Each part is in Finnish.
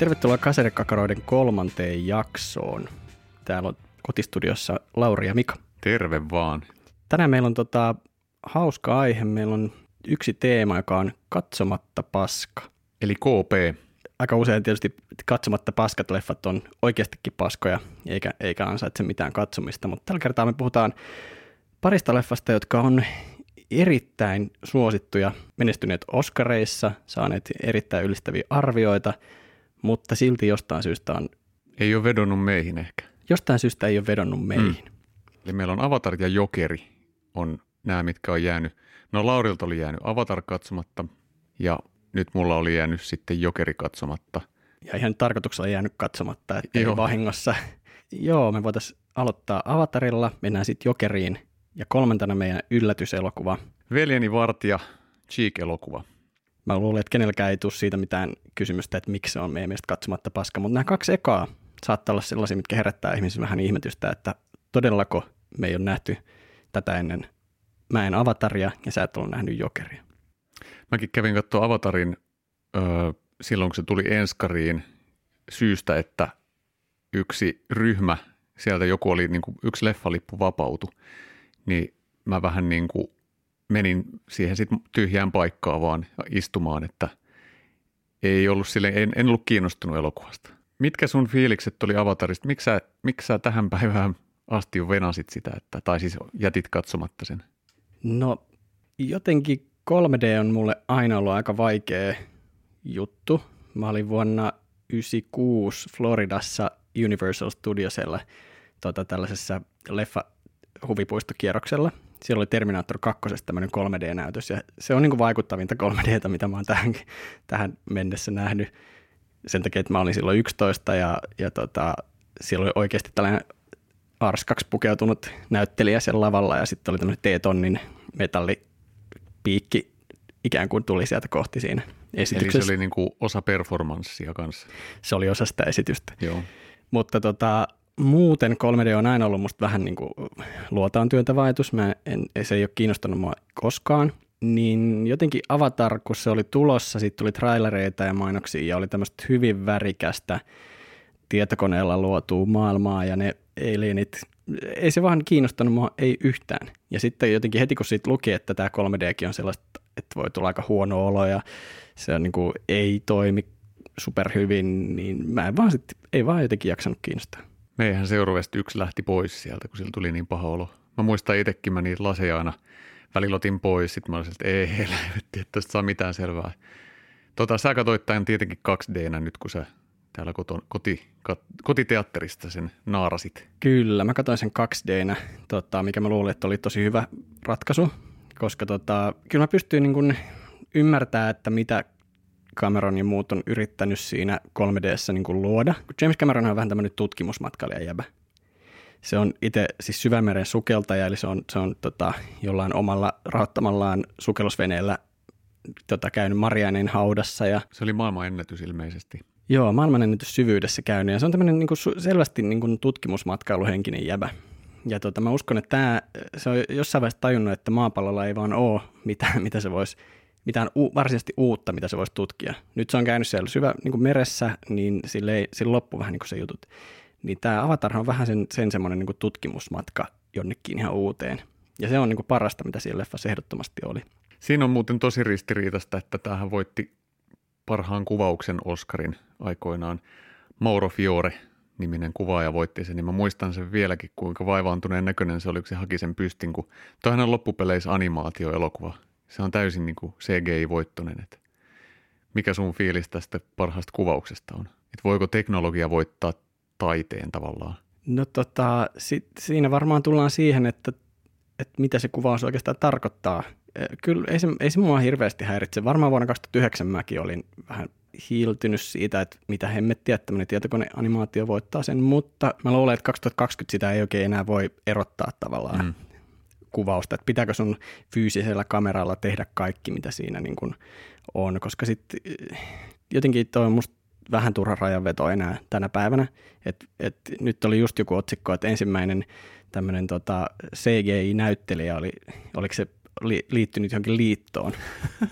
Tervetuloa Kaserekakaroiden kolmanteen jaksoon. Täällä on kotistudiossa Lauri ja Mika. Terve vaan. Tänään meillä on tota, hauska aihe. Meillä on yksi teema, joka on katsomatta paska. Eli KP. Aika usein tietysti katsomatta paskat leffat on oikeastikin paskoja, eikä, eikä ansaitse mitään katsomista, mutta tällä kertaa me puhutaan parista leffasta, jotka on erittäin suosittuja, menestyneet Oscareissa, saaneet erittäin ylistäviä arvioita, mutta silti jostain syystä on... Ei ole vedonnut meihin ehkä. Jostain syystä ei ole vedonnut meihin. Mm. Eli meillä on Avatar ja Jokeri on nämä, mitkä on jäänyt. No Laurilta oli jäänyt Avatar katsomatta ja nyt mulla oli jäänyt sitten Jokeri katsomatta. Ja ihan tarkoituksella jäänyt katsomatta, että ei vahingossa. Joo, me voitaisiin aloittaa Avatarilla, mennään sitten Jokeriin ja kolmantena meidän yllätyselokuva. Veljeni Vartija, Cheek-elokuva. Mä luulen, että kenelläkään ei tule siitä mitään kysymystä, että miksi se on meidän mielestä katsomatta paska, mutta nämä kaksi ekaa saattaa olla sellaisia, mitkä herättää ihmisiä vähän ihmetystä, että todellako me ei ole nähty tätä ennen. Mä en Avataria ja sä et ole nähnyt Jokeria. Mäkin kävin katsoa Avatarin öö, silloin, kun se tuli Enskariin syystä, että yksi ryhmä, sieltä joku oli, niin kuin yksi leffalippu vapautu, niin mä vähän niin kuin menin siihen sitten tyhjään paikkaan vaan istumaan, että ei ollut sille, en, en ollut kiinnostunut elokuvasta. Mitkä sun fiilikset oli Avatarista? Miksi sä, miksi sä tähän päivään asti jo venasit sitä, että, tai siis jätit katsomatta sen? No jotenkin 3D on mulle aina ollut aika vaikea juttu. Mä olin vuonna 1996 Floridassa Universal Studiosella tota, tällaisessa leffa huvipuistokierroksella. Siellä oli Terminator 2 tämmöinen 3D-näytös ja se on niin kuin vaikuttavinta 3Dtä, mitä mä oon tähän, tähän mennessä nähnyt. Sen takia, että mä olin silloin 11 ja, ja tota, siellä oli oikeasti tällainen arskaksi pukeutunut näyttelijä siellä lavalla ja sitten oli tämmöinen T-tonnin metallipiikki ikään kuin tuli sieltä kohti siinä esityksessä. Eli se oli niin kuin osa performanssia kanssa. Se oli osa sitä esitystä. Joo. Mutta tota, muuten 3D on aina ollut musta vähän niin kuin luotaan työntä vaihtus. Mä en, se ei ole kiinnostanut mua koskaan. Niin jotenkin Avatar, kun se oli tulossa, siitä tuli trailereita ja mainoksia ja oli tämmöistä hyvin värikästä tietokoneella luotua maailmaa ja ne alienit, ei se vaan kiinnostanut mua, ei yhtään. Ja sitten jotenkin heti kun siitä luki, että tämä 3Dkin on sellaista, että voi tulla aika huono olo ja se on niin kuin, ei toimi superhyvin, niin mä en vaan sit, ei vaan jotenkin jaksanut kiinnostaa. Meihän seuraavasti yksi lähti pois sieltä, kun sillä tuli niin paha olo. Mä muistan itsekin, mä niitä laseja aina välilotin pois. Sitten mä olisin, että ei helvetti, että tästä saa mitään selvää. Tota, sä katsoit tämän tietenkin 2 d nyt, kun sä täällä koton, koti, kat, kotiteatterista sen naarasit. Kyllä, mä katsoin sen 2 d tota, mikä mä luulin, että oli tosi hyvä ratkaisu, koska tota, kyllä mä pystyin niin ymmärtämään, että mitä Cameron ja muut on yrittänyt siinä 3Dssä niin kuin luoda. James Cameron on vähän tämmöinen tutkimusmatkailija Se on itse siis syvämeren sukeltaja, eli se on, se on tota, jollain omalla rahoittamallaan sukellusveneellä tota, käynyt Marianen haudassa. Ja, se oli maailman ennätys ilmeisesti. Joo, maailman ennätys syvyydessä käynyt ja se on tämmöinen niin kuin, selvästi niin kuin tutkimusmatkailuhenkinen jäbä. Ja tota, mä uskon, että tämä, se on jossain vaiheessa tajunnut, että maapallolla ei vaan ole mitään, mitä se voisi mitään u- varsinaisesti uutta, mitä se voisi tutkia. Nyt se on käynyt siellä syvä niin kuin meressä, niin sille, ei, sille loppu vähän niin kuin se jutut. Niin tämä Avatar on vähän sen, sen semmoinen niin tutkimusmatka jonnekin ihan uuteen. Ja se on niin kuin parasta, mitä siellä leffassa ehdottomasti oli. Siinä on muuten tosi ristiriitasta, että tähän voitti parhaan kuvauksen Oscarin aikoinaan. Mauro Fiore niminen kuvaaja voitti sen, niin mä muistan sen vieläkin, kuinka vaivaantuneen näköinen se oli, kun se haki sen pystin, kun toihan on loppupeleissä animaatioelokuva, se on täysin niin kuin CGI-voittonen. Että mikä sun fiilis tästä parhaasta kuvauksesta on? Että voiko teknologia voittaa taiteen tavallaan? No tota, sit, siinä varmaan tullaan siihen, että, että mitä se kuvaus oikeastaan tarkoittaa. Kyllä ei se, ei se mua hirveästi häiritse. Varmaan vuonna 2009 mäkin olin vähän hiiltynyt siitä, että mitä hemmettiä, että tämmöinen tietokoneanimaatio voittaa sen, mutta mä luulen, että 2020 sitä ei oikein enää voi erottaa tavallaan. Mm kuvausta, että pitääkö sun fyysisellä kameralla tehdä kaikki, mitä siinä niin kuin on, koska sitten eh, jotenkin toi on musta vähän turha rajanveto enää tänä päivänä. Et, et nyt oli just joku otsikko, että ensimmäinen tämmöinen tota CGI-näyttelijä oli, oliko se li, liittynyt johonkin liittoon.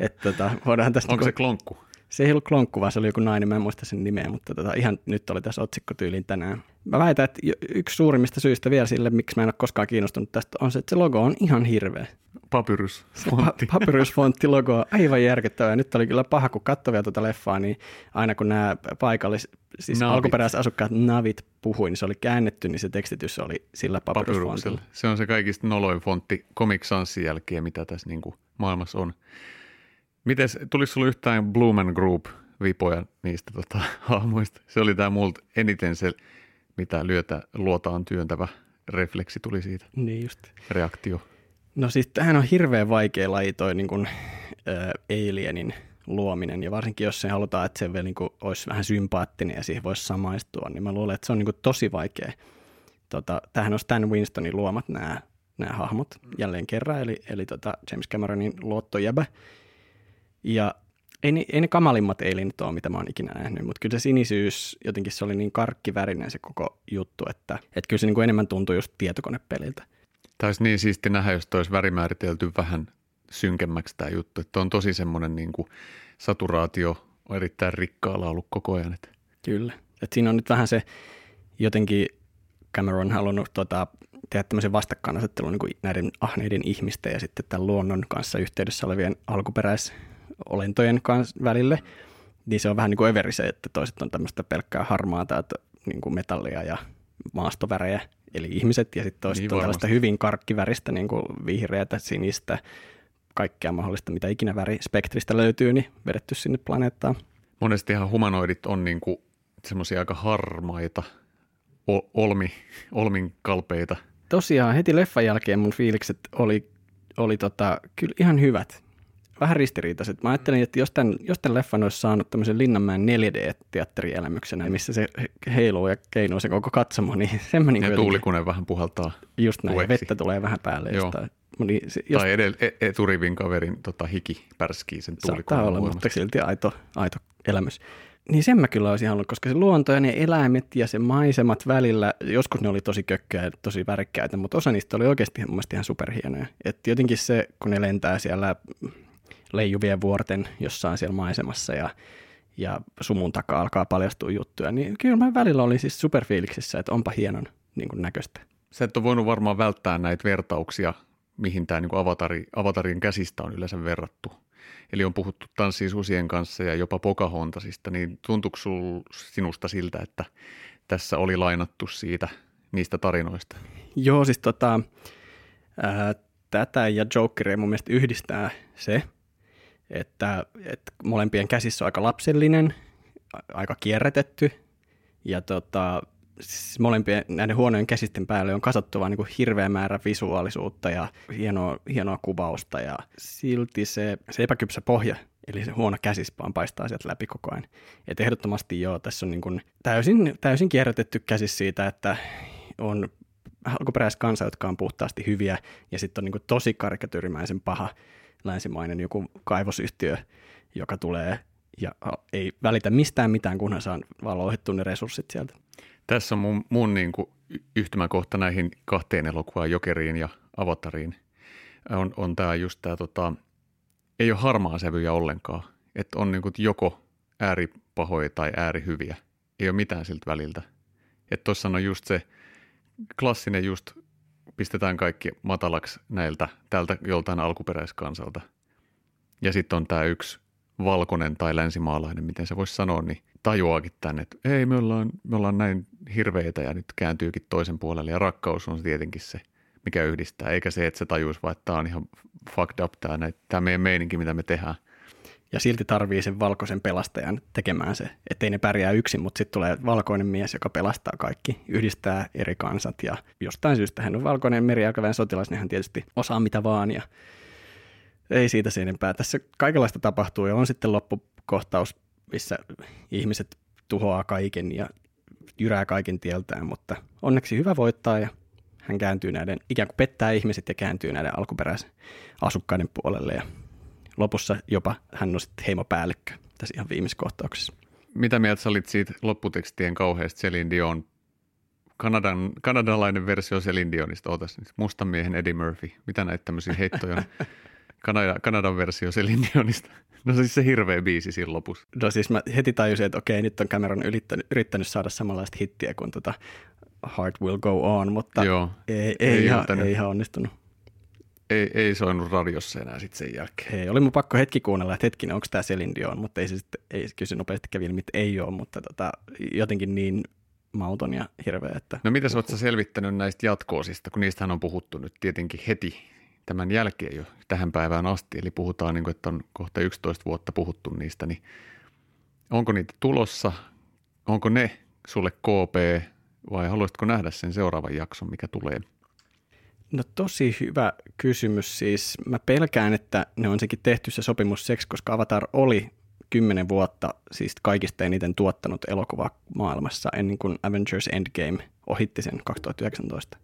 Et tota, voidaan tästä Onko se klonkku? Se ei ollut klonkku, vaan se oli joku nainen, mä en muista sen nimeä, mutta tota, ihan nyt oli tässä otsikkotyylin tänään. Mä väitän, että yksi suurimmista syistä vielä sille, miksi mä en ole koskaan kiinnostunut tästä, on se, että se logo on ihan hirveä. Papyrus-fontti. Pa- papyrus-fontti logo on aivan järkyttävä. Nyt oli kyllä paha, kun katsoi tuota leffaa, niin aina kun nämä paikallis, siis navit. alkuperäisasukkaat navit puhui, niin se oli käännetty, niin se tekstitys oli sillä papyrus Se on se kaikista noloin fontti Comic Sansin jälkeen, mitä tässä niin kuin maailmassa on. Miten tulisi sinulla yhtään Blumen Group vipoja niistä tota, hahmoista? Se oli tämä multa eniten se, mitä lyötä luotaan työntävä refleksi tuli siitä. Niin just. Reaktio. No siis tähän on hirveän vaikea laji toi niin kuin, äh, alienin luominen, ja varsinkin jos se halutaan, että se vielä niin kuin, olisi vähän sympaattinen ja siihen voisi samaistua, niin mä luulen, että se on niin kuin, tosi vaikea. Tota, tähän on Stan Winstonin luomat nämä, nämä hahmot jälleen kerran, eli, eli tota James Cameronin luottojäbä. Ja ei, ei ne kamalimmat eilinit ole, mitä mä oon ikinä nähnyt, mutta kyllä se sinisyys, jotenkin se oli niin karkkivärinen se koko juttu, että, että kyllä se niin kuin enemmän tuntui just tietokonepeliltä. Olisi niin siisti nähdä, jos olisi värimääritelty vähän synkemmäksi tämä juttu, että on tosi semmoinen niin kuin saturaatio on erittäin rikkaalla ollut koko ajan. Että. Kyllä, että siinä on nyt vähän se jotenkin Cameron halunnut tota, tehdä tämmöisen vastakkainasettelun niin kuin näiden ahneiden ihmisten ja sitten tämän luonnon kanssa yhteydessä olevien alkuperäisolentojen kanssa välille, niin se on vähän niin kuin överi se, että toiset on tämmöistä pelkkää harmaata, että niin kuin metallia ja maastovärejä, eli ihmiset, ja sitten toiset niin on tällaista hyvin karkkiväristä, niin kuin vihreätä, sinistä, kaikkea mahdollista, mitä ikinä värispektristä löytyy, niin vedetty sinne planeettaan. Monestihan humanoidit on niin kuin semmoisia aika harmaita, olmi, olmin kalpeita. Tosiaan heti leffan jälkeen mun fiilikset oli, oli tota, kyllä ihan hyvät vähän ristiriitaiset. Mä ajattelin, että jos tämän, jos tämän leffan olisi saanut tämmöisen Linnanmäen 4D-teatterielämyksenä, missä se heiluu ja keinuu se koko katsomo, niin sen mä niin Ja tuulikune vähän puhaltaa Just näin, tueksi. vettä tulee vähän päälle Joo. jostain. Niin, se, jos... Tai edel, e- eturivin kaverin tota, hiki pärskii sen tuulikoneen Saattaa olla, mutta silti aito, aito elämys. Niin sen mä kyllä olisin halunnut, koska se luonto ja ne eläimet ja se maisemat välillä, joskus ne oli tosi kökköjä ja tosi värikkäitä, mutta osa niistä oli oikeasti mun mielestä ihan superhienoja. Että jotenkin se, kun ne lentää siellä leijuvien vuorten jossain siellä maisemassa ja, ja sumun takaa alkaa paljastua juttuja, niin kyllä mä välillä olin siis superfiiliksissä, että onpa hienon niin kuin näköistä. Sä et ole voinut varmaan välttää näitä vertauksia, mihin tämä niin avatari, avatarin käsistä on yleensä verrattu. Eli on puhuttu tanssii susien kanssa ja jopa Pocahontasista, niin tuntuuko sinusta siltä, että tässä oli lainattu siitä niistä tarinoista? Joo, siis tota, ää, tätä ja Jokeria mun mielestä yhdistää se, että, että molempien käsissä on aika lapsellinen, aika kierrätetty ja tota, siis molempien näiden huonojen käsisten päälle on kasattu niin hirveä määrä visuaalisuutta ja hienoa, hienoa kuvausta ja silti se, se epäkypsä pohja, eli se huono käsispaan paistaa sieltä läpi koko ajan. Et ehdottomasti joo, tässä on niin kuin täysin, täysin kierrätetty käsis siitä, että on alkuperäiskansa, jotka on puhtaasti hyviä ja sitten on niin tosi karikatyyrimäisen paha länsimainen joku kaivosyhtiö, joka tulee ja ei välitä mistään mitään, kunhan saa vaan ne resurssit sieltä. Tässä on mun, mun niin kuin yhtymäkohta näihin kahteen elokuvaan, Jokeriin ja Avatariin. On, on tämä just tämä, tota, ei ole harmaa sävyjä ollenkaan. Että on niin kuin joko ääripahoja tai äärihyviä. Ei ole mitään siltä väliltä. Että tuossa on just se klassinen just pistetään kaikki matalaksi näiltä tältä joltain alkuperäiskansalta. Ja sitten on tämä yksi valkoinen tai länsimaalainen, miten se voisi sanoa, niin tajuakin tänne, että ei, me ollaan, me ollaan näin hirveitä ja nyt kääntyykin toisen puolelle. Ja rakkaus on tietenkin se, mikä yhdistää, eikä se, että se tajuisi vaan, että tämä on ihan fucked up tämä, meidän meininki, mitä me tehdään – ja silti tarvii sen valkoisen pelastajan tekemään se, ettei ne pärjää yksin, mutta sitten tulee valkoinen mies, joka pelastaa kaikki, yhdistää eri kansat ja jostain syystä hän on valkoinen meriaikaväen sotilas, niin hän tietysti osaa mitä vaan ja ei siitä sen enempää. Tässä kaikenlaista tapahtuu ja on sitten loppukohtaus, missä ihmiset tuhoaa kaiken ja jyrää kaiken tieltään, mutta onneksi hyvä voittaa ja hän kääntyy näiden, ikään kuin pettää ihmiset ja kääntyy näiden alkuperäisen asukkaiden puolelle ja lopussa jopa hän on sitten heimopäällikkö tässä ihan viimeisessä kohtauksessa. Mitä mieltä sä olit siitä lopputekstien kauheasta Celine Dion, Kanadan, kanadalainen versio Celine Dionista, ootas nyt, mustan miehen Eddie Murphy, mitä näitä tämmöisiä heittoja Kanada, Kanadan versio Celine Dionista. No siis se hirveä biisi siinä lopussa. No siis mä heti tajusin, että okei, nyt on Cameron yrittänyt, yrittänyt saada samanlaista hittiä kuin tota Heart Will Go On, mutta Joo, ei, ei, ei ihan, ei ihan onnistunut. Ei, ei soinut radiossa enää sitten sen jälkeen. Ei, oli mun pakko hetki kuunnella, että hetkinen, onko tämä Celine Dion, mutta ei se sitten, ei, kyllä se nopeasti kävi ilmi, että ei ole, mutta tota, jotenkin niin mauton ja hirveä, että No mitä sä oot selvittänyt näistä jatkoosista, kun niistähän on puhuttu nyt tietenkin heti tämän jälkeen jo tähän päivään asti, eli puhutaan niin kuin, että on kohta 11 vuotta puhuttu niistä, niin onko niitä tulossa, onko ne sulle KP vai haluaisitko nähdä sen seuraavan jakson, mikä tulee? No tosi hyvä kysymys siis. Mä pelkään, että ne on sekin tehty se sopimus seksi, koska Avatar oli kymmenen vuotta siis kaikista eniten tuottanut elokuva maailmassa ennen kuin Avengers Endgame ohitti sen 2019.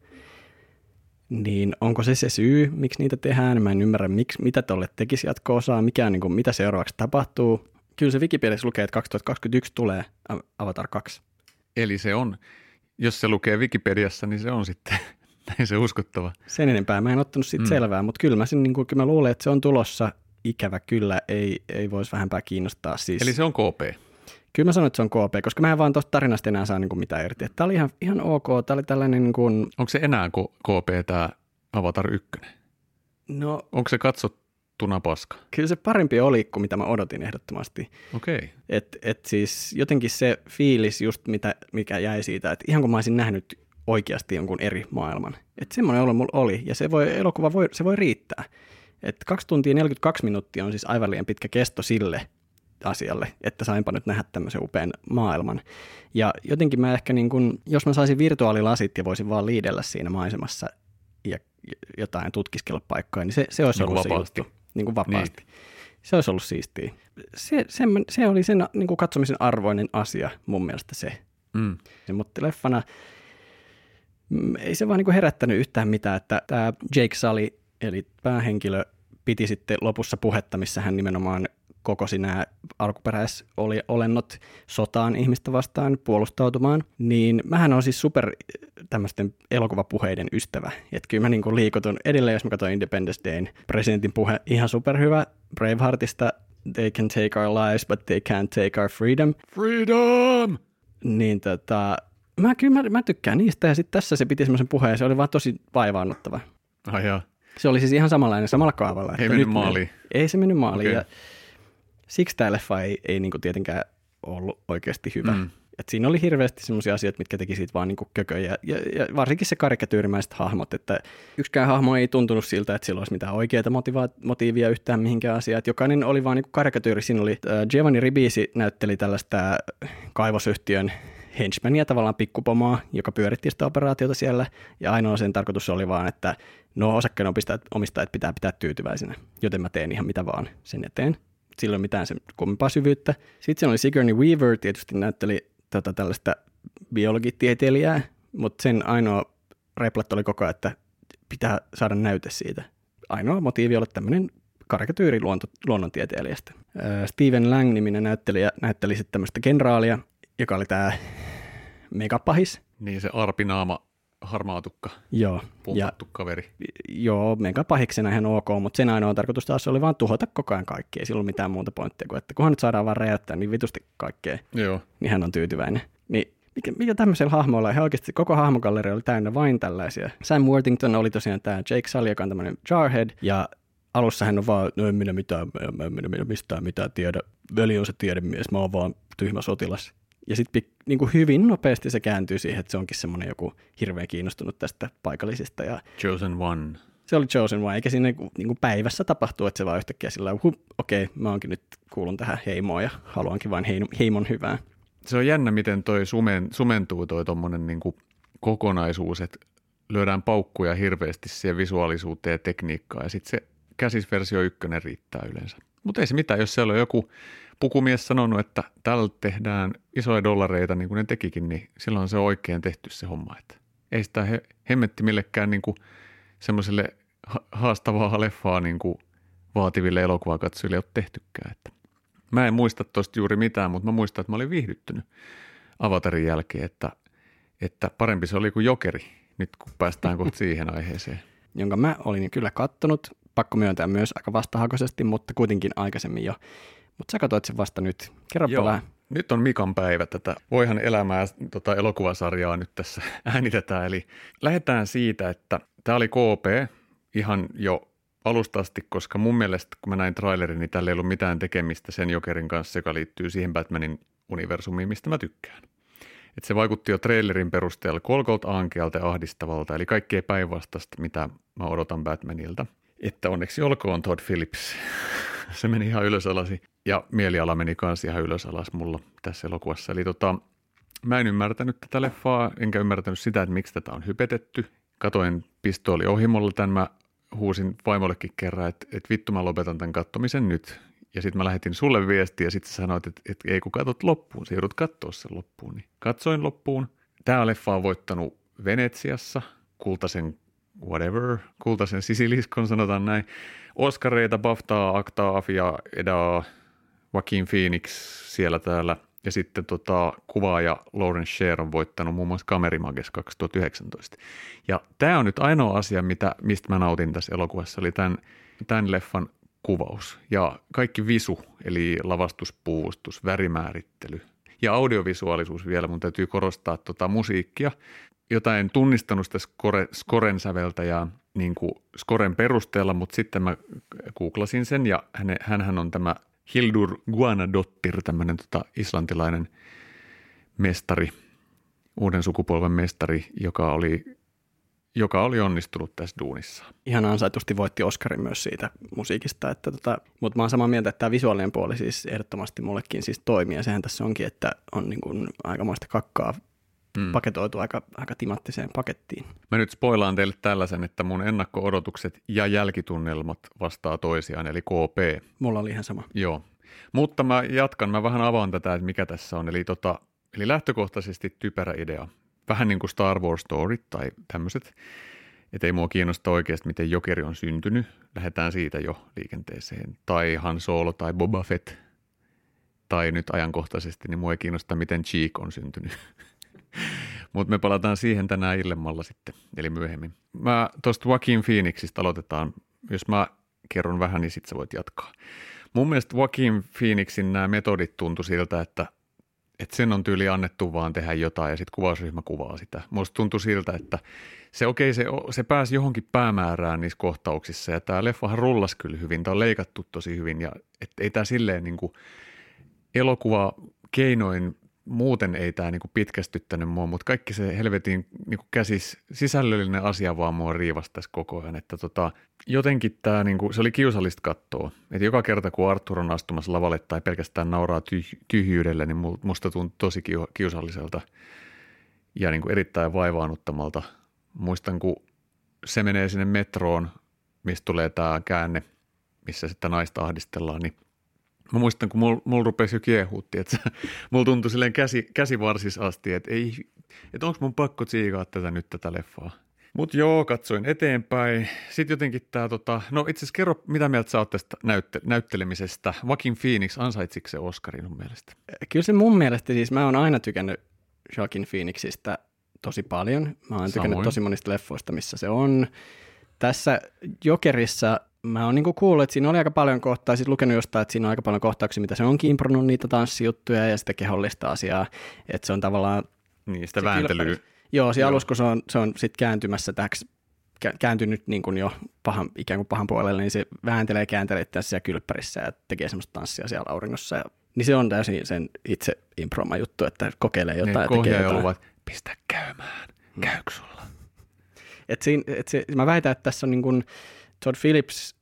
Niin onko se se syy, miksi niitä tehdään? Mä en ymmärrä, miksi, mitä tolle tekisi jatko-osaa, mikä niin kuin, mitä seuraavaksi tapahtuu. Kyllä se Wikipediassa lukee, että 2021 tulee Avatar 2. Eli se on, jos se lukee Wikipediassa, niin se on sitten näin se uskottava. Sen enempää mä en ottanut siitä Mm. selvää, mutta kyllä mä, sen, niin kuin, kyllä mä luulen, että se on tulossa ikävä kyllä, ei, ei voisi vähempää kiinnostaa. Siis, Eli se on KP. Kyllä mä sanon, että se on KP, koska mä en vaan tuosta tarinasta enää saa niin kuin mitään irti. Tämä oli ihan, ihan ok, tämä oli tällainen niin kuin, Onko se enää KP tämä Avatar 1? no Onko se katsottuna paska? kyllä se parempi oli kuin mitä mä odotin ehdottomasti. Okei. Okay. Et, et siis jotenkin se fiilis just mitä, mikä jäi siitä, että ihan kun mä olisin nähnyt oikeasti jonkun eri maailman. Että semmoinen olo mulla oli ja se voi, elokuva voi, se voi riittää. Että 2 tuntia 42 minuuttia on siis aivan liian pitkä kesto sille asialle, että sainpa nyt nähdä tämmöisen upean maailman. Ja jotenkin mä ehkä niin kun, jos mä saisin virtuaalilasit ja voisin vaan liidellä siinä maisemassa ja jotain tutkiskella paikkoja, niin se, se olisi Niin ollut se vapaasti. juttu. Niin kuin vapaasti. Se olisi ollut siistiä. Se, se, se oli sen niin kuin katsomisen arvoinen asia mun mielestä se. Mm. se mutta leffana ei se vaan niin kuin herättänyt yhtään mitään, että tämä Jake Sully, eli päähenkilö, piti sitten lopussa puhetta, missä hän nimenomaan kokosi nämä alkuperäisolennot sotaan ihmistä vastaan puolustautumaan, niin mähän on siis super tämmöisten elokuvapuheiden ystävä. Että kyllä mä niin liikutun edelleen, jos mä katson Independence Dayn presidentin puhe, ihan superhyvä Braveheartista, they can take our lives, but they can't take our freedom. Freedom! Niin tota, mä kyllä mä, mä tykkään niistä ja sitten tässä se piti semmoisen puheen ja se oli vaan tosi vaivaannuttava. Ai jaa. Se oli siis ihan samanlainen samalla kaavalla. Ei mennyt nyt maaliin. Ei se mennyt maaliin Okei. ja siksi tämä leffa ei, ei niinku tietenkään ollut oikeasti hyvä. Mm. Et siinä oli hirveästi semmoisia asioita, mitkä teki siitä vaan niinku kököjä. Ja, ja varsinkin se karikatyyrimäiset hahmot, että yksikään hahmo ei tuntunut siltä, että sillä olisi mitään oikeaa motiva- motiivia yhtään mihinkään asiaan. Et jokainen oli vaan niinku karikatyyri. Siinä oli äh, Giovanni Ribisi näytteli tällaista kaivosyhtiön henchmania, tavallaan pikkupomoa, joka pyöritti sitä operaatiota siellä. Ja ainoa sen tarkoitus oli vaan, että no osakkeenomistajat omistajat pitää pitää tyytyväisenä, joten mä teen ihan mitä vaan sen eteen. Sillä ei ole mitään sen kummempaa syvyyttä. Sitten siellä oli Sigourney Weaver, tietysti näytteli tota, tällaista biologitieteilijää, mutta sen ainoa replat oli koko ajan, että pitää saada näyte siitä. Ainoa motiivi oli tämmöinen karikatyyri luonto, luonnontieteilijästä. Steven Lang-niminen näyttelijä näytteli sitten tämmöistä kenraalia, joka oli tämä megapahis. Niin se arpinaama harmaatukka, Joo, ja pumpattu kaveri. joo, megapahiksena ihan ok, mutta sen ainoa tarkoitus taas oli vaan tuhota koko ajan kaikkea. Ei sillä ollut mitään muuta pointtia kuin, että kunhan nyt saadaan vaan räjäyttää niin vitusti kaikkea, Joo. niin hän on tyytyväinen. Niin mikä, mikä tämmöisellä hahmoilla, ihan oikeasti koko hahmogalleria oli täynnä vain tällaisia. Sam Worthington oli tosiaan tämä Jake Sully, joka on tämmöinen jarhead, ja alussa hän on vaan, no en minä mitään, en minä mistään mitään tiedä, veli on se tiedemies, mä oon vaan tyhmä sotilas. Ja sitten niin kuin hyvin nopeasti se kääntyy siihen, että se onkin semmoinen joku hirveän kiinnostunut tästä paikallisista ja Chosen One. se oli chosen one, eikä siinä niin kuin päivässä tapahtuu, että se vaan yhtäkkiä sillä okei, okay, mä oonkin nyt kuulun tähän heimoon ja haluankin vain heim- heimon hyvää. Se on jännä, miten toi sumen, sumentuu toi tommonen niinku kokonaisuus, että lyödään paukkuja hirveästi siihen visuaalisuuteen ja tekniikkaan ja sitten se käsisversio ykkönen riittää yleensä. Mutta ei se mitään, jos siellä on joku pukumies sanonut, että tällä tehdään isoja dollareita niin kuin ne tekikin, niin silloin se oikein tehty se homma. Että ei sitä he, hemmetti millekään niin kuin semmoiselle ha- haastavaa leffaa niin kuin vaativille elokuvakatsojille ole tehtykään. Että mä en muista tuosta juuri mitään, mutta mä muistan, että mä olin viihdyttynyt Avatarin jälkeen, että, että parempi se oli kuin jokeri, nyt kun päästään kohta siihen aiheeseen. jonka mä olin kyllä kattonut pakko myöntää myös aika vastahakoisesti, mutta kuitenkin aikaisemmin jo. Mutta sä katsoit sen vasta nyt. Kerropa Joo. vähän. Nyt on Mikan päivä tätä Voihan elämää tota elokuvasarjaa nyt tässä äänitetään. Eli lähdetään siitä, että tämä oli KP ihan jo alusta asti, koska mun mielestä kun mä näin trailerin, niin tällä ei ollut mitään tekemistä sen Jokerin kanssa, joka liittyy siihen Batmanin universumiin, mistä mä tykkään. Et se vaikutti jo trailerin perusteella kolkolta ankealta ja ahdistavalta, eli kaikkea päinvastaista, mitä mä odotan Batmanilta. Että onneksi olkoon Todd Phillips. se meni ihan ylös alasi ja mieliala meni kanssa ihan ylös alas mulla tässä elokuvassa. Eli tota, mä en ymmärtänyt tätä leffaa, enkä ymmärtänyt sitä, että miksi tätä on hypetetty. Katoin pistooli ohimolla tämän, mä huusin vaimollekin kerran, että, että vittu mä lopetan tämän kattomisen nyt. Ja sitten mä lähetin sulle viestiä ja sitten sanoit, että, että ei kun katot loppuun, sä joudut katsoa sen loppuun. Niin katsoin loppuun. Tämä leffa on voittanut Venetsiassa, kultaisen whatever, kultaisen sisiliskon sanotaan näin. Oscareita, BAFTA, Acta, Afia, Edaa, Joaquin Phoenix siellä täällä. Ja sitten tota, kuvaaja Lawrence Sher on voittanut muun muassa Kamerimages 2019. Ja tämä on nyt ainoa asia, mitä, mistä mä nautin tässä elokuvassa, oli tämän, tämän leffan kuvaus. Ja kaikki visu, eli lavastus, puuvustus, värimäärittely ja audiovisuaalisuus vielä. Mun täytyy korostaa tota musiikkia, jota en tunnistanut sitä skore, Skoren säveltäjää niin kuin Skoren perusteella, mutta sitten mä googlasin sen ja hän on tämä Hildur Guanadottir, tämmöinen tota islantilainen mestari, uuden sukupolven mestari, joka oli, joka oli onnistunut tässä duunissa. Ihan ansaitusti voitti Oscarin myös siitä musiikista, että tota, mutta mä oon samaa mieltä, että tämä visuaalinen puoli siis ehdottomasti mullekin siis toimii, ja sehän tässä onkin, että on niin aikamoista kakkaa mm. paketoitu aika, aika timattiseen pakettiin. Mä nyt spoilaan teille tällaisen, että mun ennakko-odotukset ja jälkitunnelmat vastaa toisiaan, eli KP. Mulla oli ihan sama. Joo, mutta mä jatkan, mä vähän avaan tätä, että mikä tässä on. Eli, tota, eli lähtökohtaisesti typerä idea. Vähän niin kuin Star Wars Story tai tämmöiset. Että ei mua kiinnosta oikeasti, miten Jokeri on syntynyt. Lähdetään siitä jo liikenteeseen. Tai Han Solo tai Boba Fett. Tai nyt ajankohtaisesti, niin mua ei kiinnosta, miten Cheek on syntynyt. Mutta me palataan siihen tänään illemmalla sitten, eli myöhemmin. Mä tuosta Joaquin Phoenixista aloitetaan. Jos mä kerron vähän, niin sitten sä voit jatkaa. Mun mielestä Joaquin Phoenixin nämä metodit tuntui siltä, että, että sen on tyyli annettu vaan tehdä jotain ja sitten kuvausryhmä kuvaa sitä. Musta tuntui siltä, että se okei, okay, se, se pääsi johonkin päämäärään niissä kohtauksissa ja tämä leffahan rullasi kyllä hyvin, tämä on leikattu tosi hyvin ja et ei tämä silleen niin kuin elokuva keinoin muuten ei tämä niinku pitkästyttänyt mua, mutta kaikki se helvetin niinku käsis, sisällöllinen asia vaan mua riivasi tässä koko ajan. Että tota, jotenkin tämä, niinku, se oli kiusallista katsoa. Että joka kerta kun Arthur on astumassa lavalle tai pelkästään nauraa tyh- tyhjyydelle, niin musta tuntui tosi kiusalliselta ja niinku erittäin vaivaannuttamalta. Muistan, kun se menee sinne metroon, mistä tulee tämä käänne, missä sitä naista ahdistellaan, niin – Mä muistan, kun mulla mul rupesi jo kiehuutti, että mulla tuntui silleen käsi, käsivarsis asti, että, ei, että onko mun pakko tsiikaa tätä nyt tätä leffaa. Mutta joo, katsoin eteenpäin. Sitten jotenkin tämä, tota, no itse asiassa kerro, mitä mieltä sä oot tästä näytte- näyttelemisestä. Joaquin Phoenix, ansaitsiko se Oscarin sun mielestä? Kyllä se mun mielestä, siis mä oon aina tykännyt Joaquin Phoenixistä tosi paljon. Mä oon tykännyt Samoin. tosi monista leffoista, missä se on. Tässä Jokerissa mä oon niinku kuullut, että siinä oli aika paljon kohtaa, siis lukenut jostain, että siinä on aika paljon kohtauksia, mitä se on kimpronut niitä tanssijuttuja ja sitä kehollista asiaa, että se on tavallaan... Niin, sitä vääntelyä. Joo, siinä alussa kun se on, se on sitten kääntymässä täksi kääntynyt niin kuin jo pahan, ikään kuin pahan puolelle, niin se vääntelee kääntelee tässä siellä kylppärissä ja tekee semmoista tanssia siellä auringossa. Ja, niin se on täysin sen itse improma juttu, että kokeilee jotain niin, ja tekee jotain. Luvat, pistä käymään, hmm. käykö sulla? Et siinä, et se, mä väitän, että tässä on niin kuin, Todd Phillips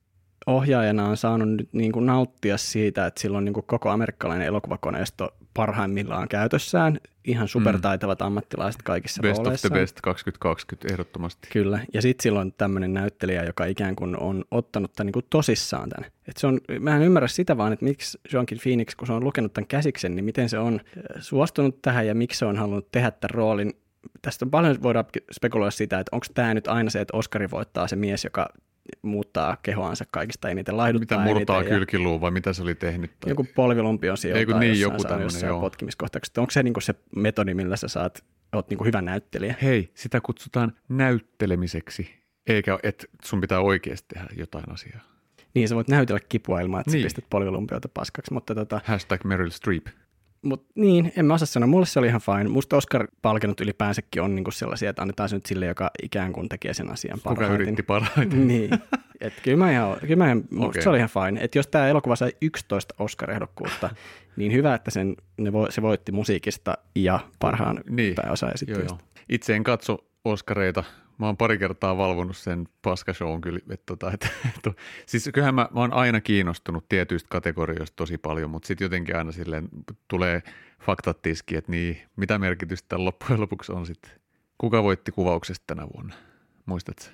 ohjaajana on saanut nyt niin kuin nauttia siitä, että sillä on niin kuin koko amerikkalainen elokuvakoneisto parhaimmillaan käytössään. Ihan supertaitavat ammattilaiset kaikissa best rooleissa. Best of the best 2020 ehdottomasti. Kyllä, ja sitten sillä on tämmöinen näyttelijä, joka ikään kuin on ottanut tämän niin kuin tosissaan tämän. Et se on, mä en ymmärrä sitä vaan, että miksi Joaquin Phoenix, kun se on lukenut tämän käsiksen, niin miten se on äh, suostunut tähän ja miksi se on halunnut tehdä tämän roolin tästä on paljon voidaan spekuloida sitä, että onko tämä nyt aina se, että Oscari voittaa se mies, joka muuttaa kehoansa kaikista eniten, laihduttaa Mitä murtaa kylkiluun vai mitä se oli tehnyt? Tai... Joku polvilumpi on sijoittaa niin, joku tämmöinen, joo. potkimiskohtauksessa. Onko se niin se metodi, millä sä saat, oot niin hyvä näyttelijä? Hei, sitä kutsutaan näyttelemiseksi. eikä että sun pitää oikeasti tehdä jotain asiaa. Niin, sä voit näytellä kipua ilman, että Niin. sä pistät polvilumpiota paskaksi, mutta tota, Hashtag Meryl Streep. Mut, niin, en mä osaa sanoa, mulle se oli ihan fine. Musta Oscar-palkinnot ylipäänsäkin on niinku sellaisia, että annetaan se nyt sille, joka ikään kuin tekee sen asian Kuka parhaiten. yritti parhaiten? niin. Et kyllä mä ihan, kyllä mä ihan, Okei. se oli ihan fine. Et jos tämä elokuva sai 11 Oscar-ehdokkuutta, niin hyvä, että sen, ne vo, se voitti musiikista ja parhaan Niin. pääosa Joo, joo. Itse en katso Oskareita. Mä oon pari kertaa valvonut sen paskashown kyllä. Että, tota, että, että, siis kyllähän mä, mä oon aina kiinnostunut tietyistä kategorioista tosi paljon, mutta sitten jotenkin aina silleen tulee faktat tiskiin, että niin, mitä merkitystä loppujen lopuksi on sitten. Kuka voitti kuvauksesta tänä vuonna? Muistatko?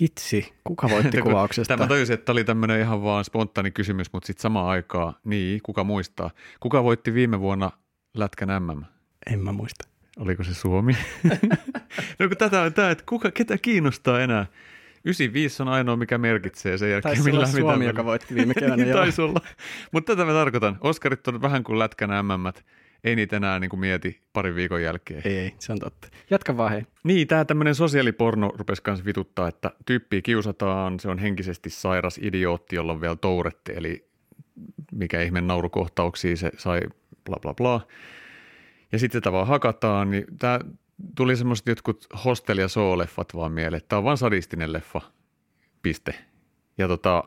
Hitsi, kuka voitti kuvauksesta? Tämä tajusin, että tämä oli tämmöinen ihan vaan spontaani kysymys, mutta sitten samaan aikaan, niin, kuka muistaa? Kuka voitti viime vuonna Lätkän MM? En mä muista. Oliko se Suomi? no kun tätä on tämä, että kuka, ketä kiinnostaa enää? 95 on ainoa, mikä merkitsee sen jälkeen. Taisi olla Suomi, mitään. joka voitti viime keväänä. niin taisi olla. Mutta tätä mä tarkoitan. Oskarit on vähän kuin Lätkän MM. Ei niitä enää niin kuin mieti parin viikon jälkeen. Ei, ei, se on totta. Jatka vaan hei. Niin, tämä tämmöinen sosiaaliporno rupesi kanssa vituttaa, että tyyppiä kiusataan, se on henkisesti sairas idiootti, jolla on vielä tourette, eli mikä ihme naurukohtauksia se sai, bla bla bla. Ja sitten sitä vaan hakataan, niin tämä tuli semmoiset jotkut hostel- ja show-leffat vaan mieleen, tämä on vaan sadistinen leffa, piste. Ja tota,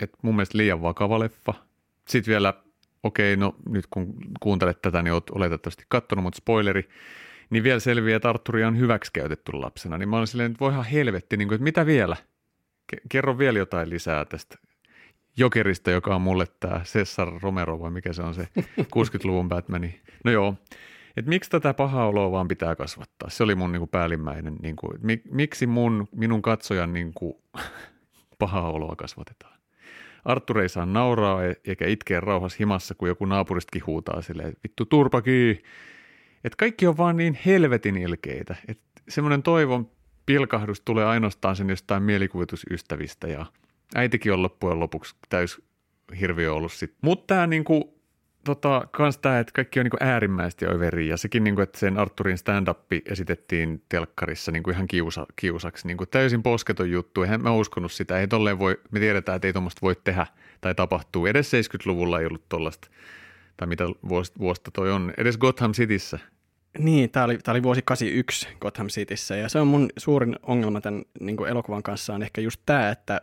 että mun mielestä liian vakava leffa. Sitten vielä, okei, no nyt kun kuuntelet tätä, niin oot oletettavasti kattonut, mutta spoileri, niin vielä selviää, että Arturia on hyväksikäytetty lapsena. Niin mä olin silleen, että voihan helvetti, niin kuin, että mitä vielä? Ke- Kerro vielä jotain lisää tästä Jokerista, joka on mulle tämä Cesar Romero vai mikä se on se 60-luvun Batmani. No joo, että miksi tätä pahaa oloa vaan pitää kasvattaa? Se oli mun niinku päällimmäinen, niinku, että mik, miksi mun, minun katsojan niinku, pahaa oloa kasvatetaan. Arttur ei saa nauraa e- eikä itkeä rauhassa himassa, kun joku naapuristakin huutaa silleen, vittu turpakii. Että kaikki on vaan niin helvetin ilkeitä. Että semmoinen toivon pilkahdus tulee ainoastaan sen jostain mielikuvitusystävistä ja äitikin on loppujen lopuksi täys hirviö ollut sitten. Mutta tämä niinku, tota, kans tää, että kaikki on niinku äärimmäisesti överiä ja sekin, niinku, että sen Arturin stand-up esitettiin telkkarissa niinku ihan kiusa, kiusaksi, niinku täysin posketon juttu. Eihän mä uskonut sitä, ei tolleen voi, me tiedetään, että ei tuommoista voi tehdä tai tapahtuu. Edes 70-luvulla ei ollut tollasta, tai mitä vuosta, toi on, edes Gotham Cityssä. Niin, tämä oli, oli vuosi 81 Gotham Cityssä ja se on mun suurin ongelma tämän niin elokuvan kanssa on ehkä just tämä, että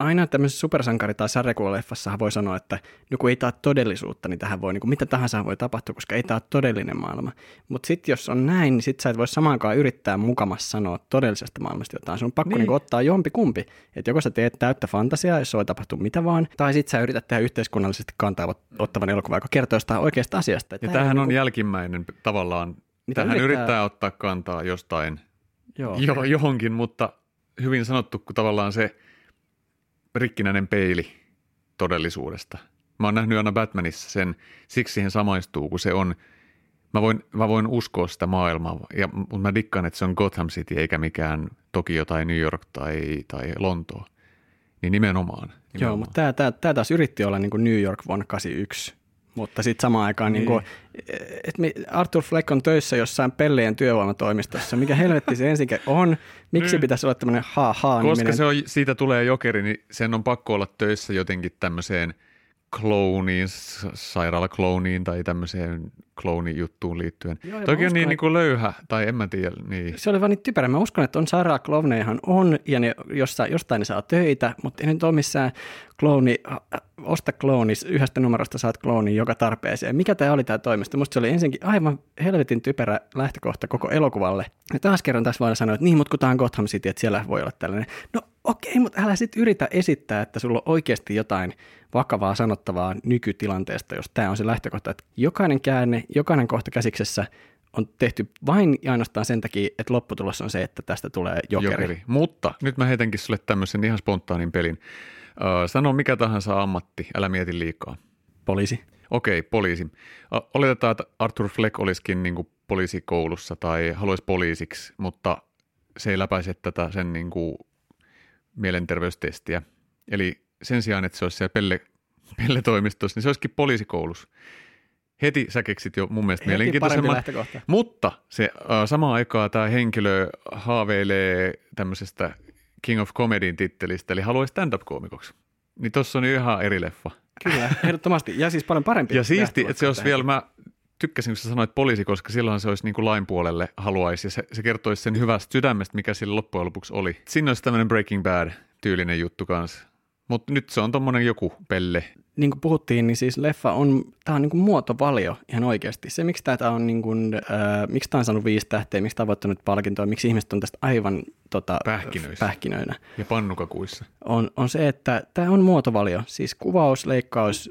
aina tämmöisessä supersankari- tai sarjakuvaleffassahan voi sanoa, että joku ei taa todellisuutta, niin tähän voi, niin kuin mitä tahansa voi tapahtua, koska ei tämä ole todellinen maailma. Mutta sitten jos on näin, niin sitten sä et voi samaankaan yrittää mukamas sanoa todellisesta maailmasta jotain. Sun on pakko Niin. niin. niin ottaa jompi kumpi. Että joko sä teet täyttä fantasiaa, jos voi tapahtua mitä vaan, tai sitten sä yrität tehdä yhteiskunnallisesti kantaa ottavan elokuvan, joka kertoo jostain oikeasta asiasta. Ja Tää tämähän ei on niinku- jälkimmäinen tavallaan, Mitä tähän yrittää... yrittää- ottaa kantaa jostain Joo. jo, johonkin, mutta hyvin sanottu, kun tavallaan se rikkinäinen peili todellisuudesta. Mä oon nähnyt aina Batmanissa sen, siksi siihen samaistuu, kun se on, mä voin, mä voin uskoa sitä maailmaa, ja, mutta mä dikkaan, että se on Gotham City eikä mikään Tokio tai New York tai, tai Lontoo. Niin nimenomaan. nimenomaan. Joo, mutta tämä, tämä, tämä taas yritti olla niin kuin New York vuonna 81, mutta sitten samaan aikaan niin. Niin. Niin kuin, että Arthur Fleck on töissä jossain Pelleen työvoimatoimistossa. Mikä helvetti se ensin on? Miksi Niin. pitäisi olla tämmöinen ha-ha Koska se on, siitä tulee jokeri, niin sen on pakko olla töissä jotenkin tämmöiseen klooniin, sairaalaklooniin tai tämmöiseen kloonijuttuun liittyen. Joo, Toki on uskon, niin, että- niin kuin löyhä, tai en mä tiedä, niin. Se oli vaan niin typerä. Mä uskon, että on sairaalaklooneihan on, ja ne, jossain, jostain ne saa töitä, mutta ei nyt ole missään klooni, osta klooni, yhdestä numerosta saat kloonin joka tarpeeseen. Mikä tämä oli tämä toimisto? Musta se oli ensinnäkin aivan helvetin typerä lähtökohta koko elokuvalle. Ja taas kerran tässä voidaan sanoa, että niin, mutta kun tämä on Gotham City, että siellä voi olla tällainen. No okei, mutta älä sitten yritä esittää, että sulla on oikeasti jotain vakavaa sanottavaa nykytilanteesta, jos tämä on se lähtökohta, että jokainen käänne, jokainen kohta käsiksessä on tehty vain ja ainoastaan sen takia, että lopputulos on se, että tästä tulee jokeri. Jokeri. Mutta nyt mä heitänkin sulle tämmöisen ihan spontaanin pelin. Öö, sano mikä tahansa ammatti, älä mieti liikaa. Poliisi. Okei, poliisi. Ö, Oletetaan, että Arthur Fleck olisikin niin poliisikoulussa tai haluaisi poliisiksi, mutta se ei läpäise tätä sen niin kuin mielenterveystestiä. Eli sen sijaan, että se olisi siellä pelle, pelletoimistossa, niin se olisikin poliisikoulussa. heti sä keksit jo mun mielestä mielenkiintoisemman. Mutta se äh, samaan aikaan tämä henkilö haaveilee tämmöisestä King of Comedyn tittelistä, eli haluaisi stand-up-koomikoksi. Niin tossa on jo ihan eri leffa. Kyllä, ehdottomasti. Ja siis paljon parempi. Ja siisti, että se olisi vielä, mä tykkäsin, kun sä sanoit poliisi, koska silloin se olisi niin kuin lain puolelle haluaisi, ja se, se kertoisi sen hyvästä sydämestä, mikä sillä loppujen lopuksi oli. Siinä olisi tämmöinen Breaking Bad-tyylinen juttu kanssa. Mutta nyt se on tommonen joku pelle. niin kuin puhuttiin, niin siis leffa on, tämä on niin kuin muotovalio ihan oikeasti. Se, miksi tämä on, niin kuin, äh, miksi tämä on saanut viisi tähteä, miksi tämä on voittanut palkintoa, miksi ihmiset on tästä aivan tota, Pähkinöissä. pähkinöinä, Ja pannukakuissa. on, on se, että tämä on muotovalio. Siis kuvaus, leikkaus,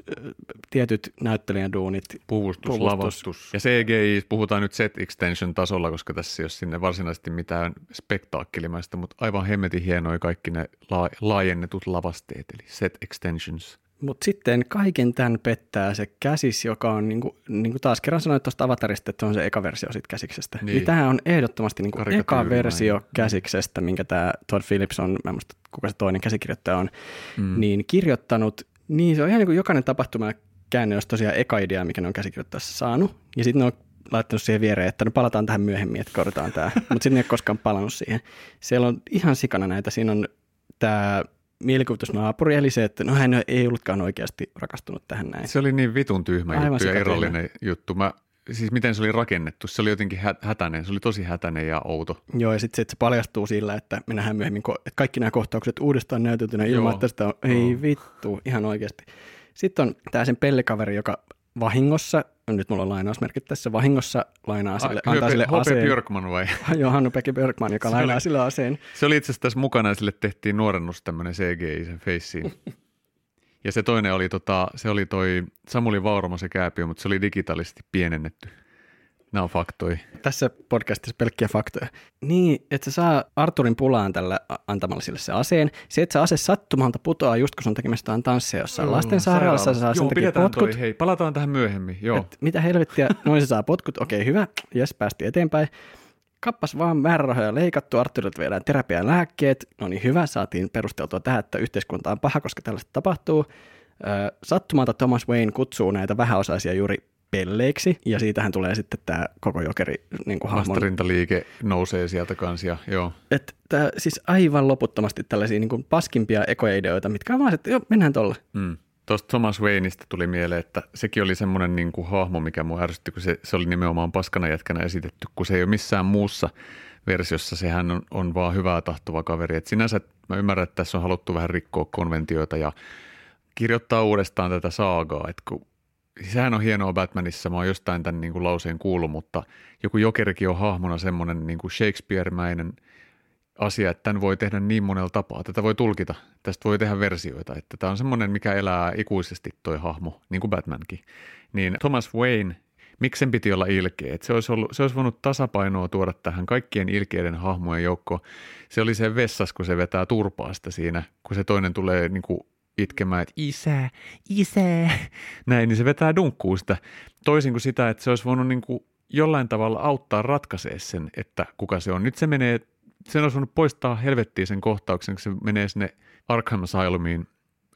tietyt näyttelijän duunit. Puvustus, Puvustus. lavastus. Ja CGI, puhutaan nyt set extension tasolla, koska tässä ei ole sinne varsinaisesti mitään spektaakkelimaista, mutta aivan hemmetin hienoja kaikki ne la- laajennetut lavasteet, eli set extensions. Mutta sitten kaiken tämän pettää se käsis, joka on, niin kuin, niin kuin taas kerran sanoit tuosta avatarista, että se on se eka versio siitä käsiksestä. Niin, Niin. tämä on ehdottomasti niin kuin eka versio käsiksestä, minkä tämä Todd Phillips on, mä en muista kuka se toinen käsikirjoittaja on, mm. niin kirjoittanut. Niin se on ihan niin kuin jokainen tapahtuma ja käänne olisi tosiaan eka idea, mikä ne on käsikirjoittaessa saanut. Ja sitten ne on laittanut siihen viereen, että no palataan tähän myöhemmin, että korjataan tämä. Mutta sitten ne ei ole koskaan palannut siihen. Siellä on ihan sikana näitä. Siinä on tämä mielikuvitusnaapuri, eli se, että no hän ei ollutkaan oikeasti rakastunut tähän näin. Se oli niin vitun tyhmä Aivan juttu ja erollinen juttu. Mä, siis miten se oli rakennettu, se oli jotenkin hä- hätäinen, se oli tosi hätäinen ja outo. Joo, ja sitten se, että se paljastuu sillä, että me nähdään myöhemmin, ko- että kaikki nämä kohtaukset uudestaan näytetynä ilman, Joo. että sitä on, ei vittu, ihan oikeasti. Sitten on tämä sen pellikaveri, joka vahingossa, nyt mulla on lainausmerkit tässä, vahingossa lainaa sille, Ah, antaa sille H.P. aseen. Björkman vai? Joo, Hannu Pekki Björkman, joka Se lainaa oli- sille aseen. Se oli itse asiassa tässä mukana ja sille tehtiin nuorennus tämmöinen CGI sen feissiin. Ja se toinen oli, tota, se oli toi Samuli Vauramo se kääpiö, mutta se oli digitaalisesti pienennetty. Nämä on faktoja. Tässä podcastissa pelkkiä faktoja. Niin, että se saa Arturin pulaan tällä antamalla sille se aseen. Se, että se ase sattumalta putoaa just kun sun tekemässä jotain tanssia jossain lastensairaalassa, se saa sen Joo, takia pidetään potkut. toi, hei, palataan tähän myöhemmin. Joo. Et mitä helvettiä, noin se saa potkut, okei hyvä, jes päästi eteenpäin. Kappas vaan määrärahoja leikattu, Arturilta viedään terapian lääkkeet, no niin hyvä, saatiin perusteltua tähän, että yhteiskunta on paha, koska tällaista tapahtuu. Sattumalta Thomas Wayne kutsuu näitä vähäosaisia juuri pelleiksi, ja siitähän tulee sitten tämä koko jokeri niin kuin Vastarintaliike nousee sieltä kanssa ja joo. että tää, siis aivan loputtomasti tällaisia niin kuin paskimpia ekoja ideoita, mitkä on vaan, että joo, mennään tolle. Mm. Tuosta Thomas Wayneista tuli mieleen, että sekin oli semmoinen niin kuin hahmo, mikä mua ärsytti, kun se, se oli nimenomaan paskana jätkänä esitetty, kun se ei ole missään muussa versiossa, sehän on, on vaan hyvää tahtova kaveri. Et sinänsä mä ymmärrän, että tässä on haluttu vähän rikkoa konventioita ja kirjoittaa uudestaan tätä saagaa, että kun sehän on hienoa Batmanissa, mä oon jostain tämän niin kuin lauseen kuullut, mutta joku jokerikin on hahmona semmoinen niin kuin Shakespeare-mäinen asia, että tämän voi tehdä niin monella tapaa. Tätä voi tulkita, tästä voi tehdä versioita, että tämä on semmoinen, mikä elää ikuisesti toi hahmo, niin kuin Batmankin. Niin Thomas Wayne, miksi sen piti olla ilkeä? Se, olisi ollut, se olisi voinut tasapainoa tuoda tähän kaikkien ilkeiden hahmojen joukkoon. Se oli se vessas, kun se vetää turpaasta siinä, kun se toinen tulee niin kuin itkemään, että isä, isä, näin, niin se vetää dunkkuun sitä. Toisin kuin sitä, että se olisi voinut niin kuin jollain tavalla auttaa ratkaisee sen, että kuka se on. Nyt se menee, sen olisi voinut poistaa helvettiin sen kohtauksen, kun se menee sinne Arkham Asylumiin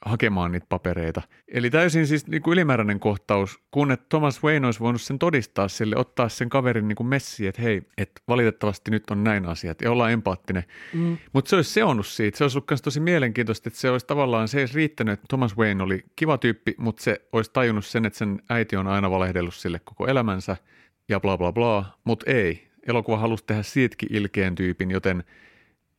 hakemaan niitä papereita. Eli täysin siis niin kuin ylimääräinen kohtaus, kun että Thomas Wayne olisi voinut sen todistaa sille, ottaa sen kaverin niin kuin messiin, että hei, että valitettavasti nyt on näin asiat ja olla empaattinen. Mm. Mutta se olisi seonnut siitä. Se olisi ollut myös tosi mielenkiintoista, että se olisi tavallaan, se ei olisi riittänyt, että Thomas Wayne oli kiva tyyppi, mutta se olisi tajunnut sen, että sen äiti on aina valehdellut sille koko elämänsä ja bla bla bla, mutta ei. Elokuva halusi tehdä siitäkin ilkeän tyypin, joten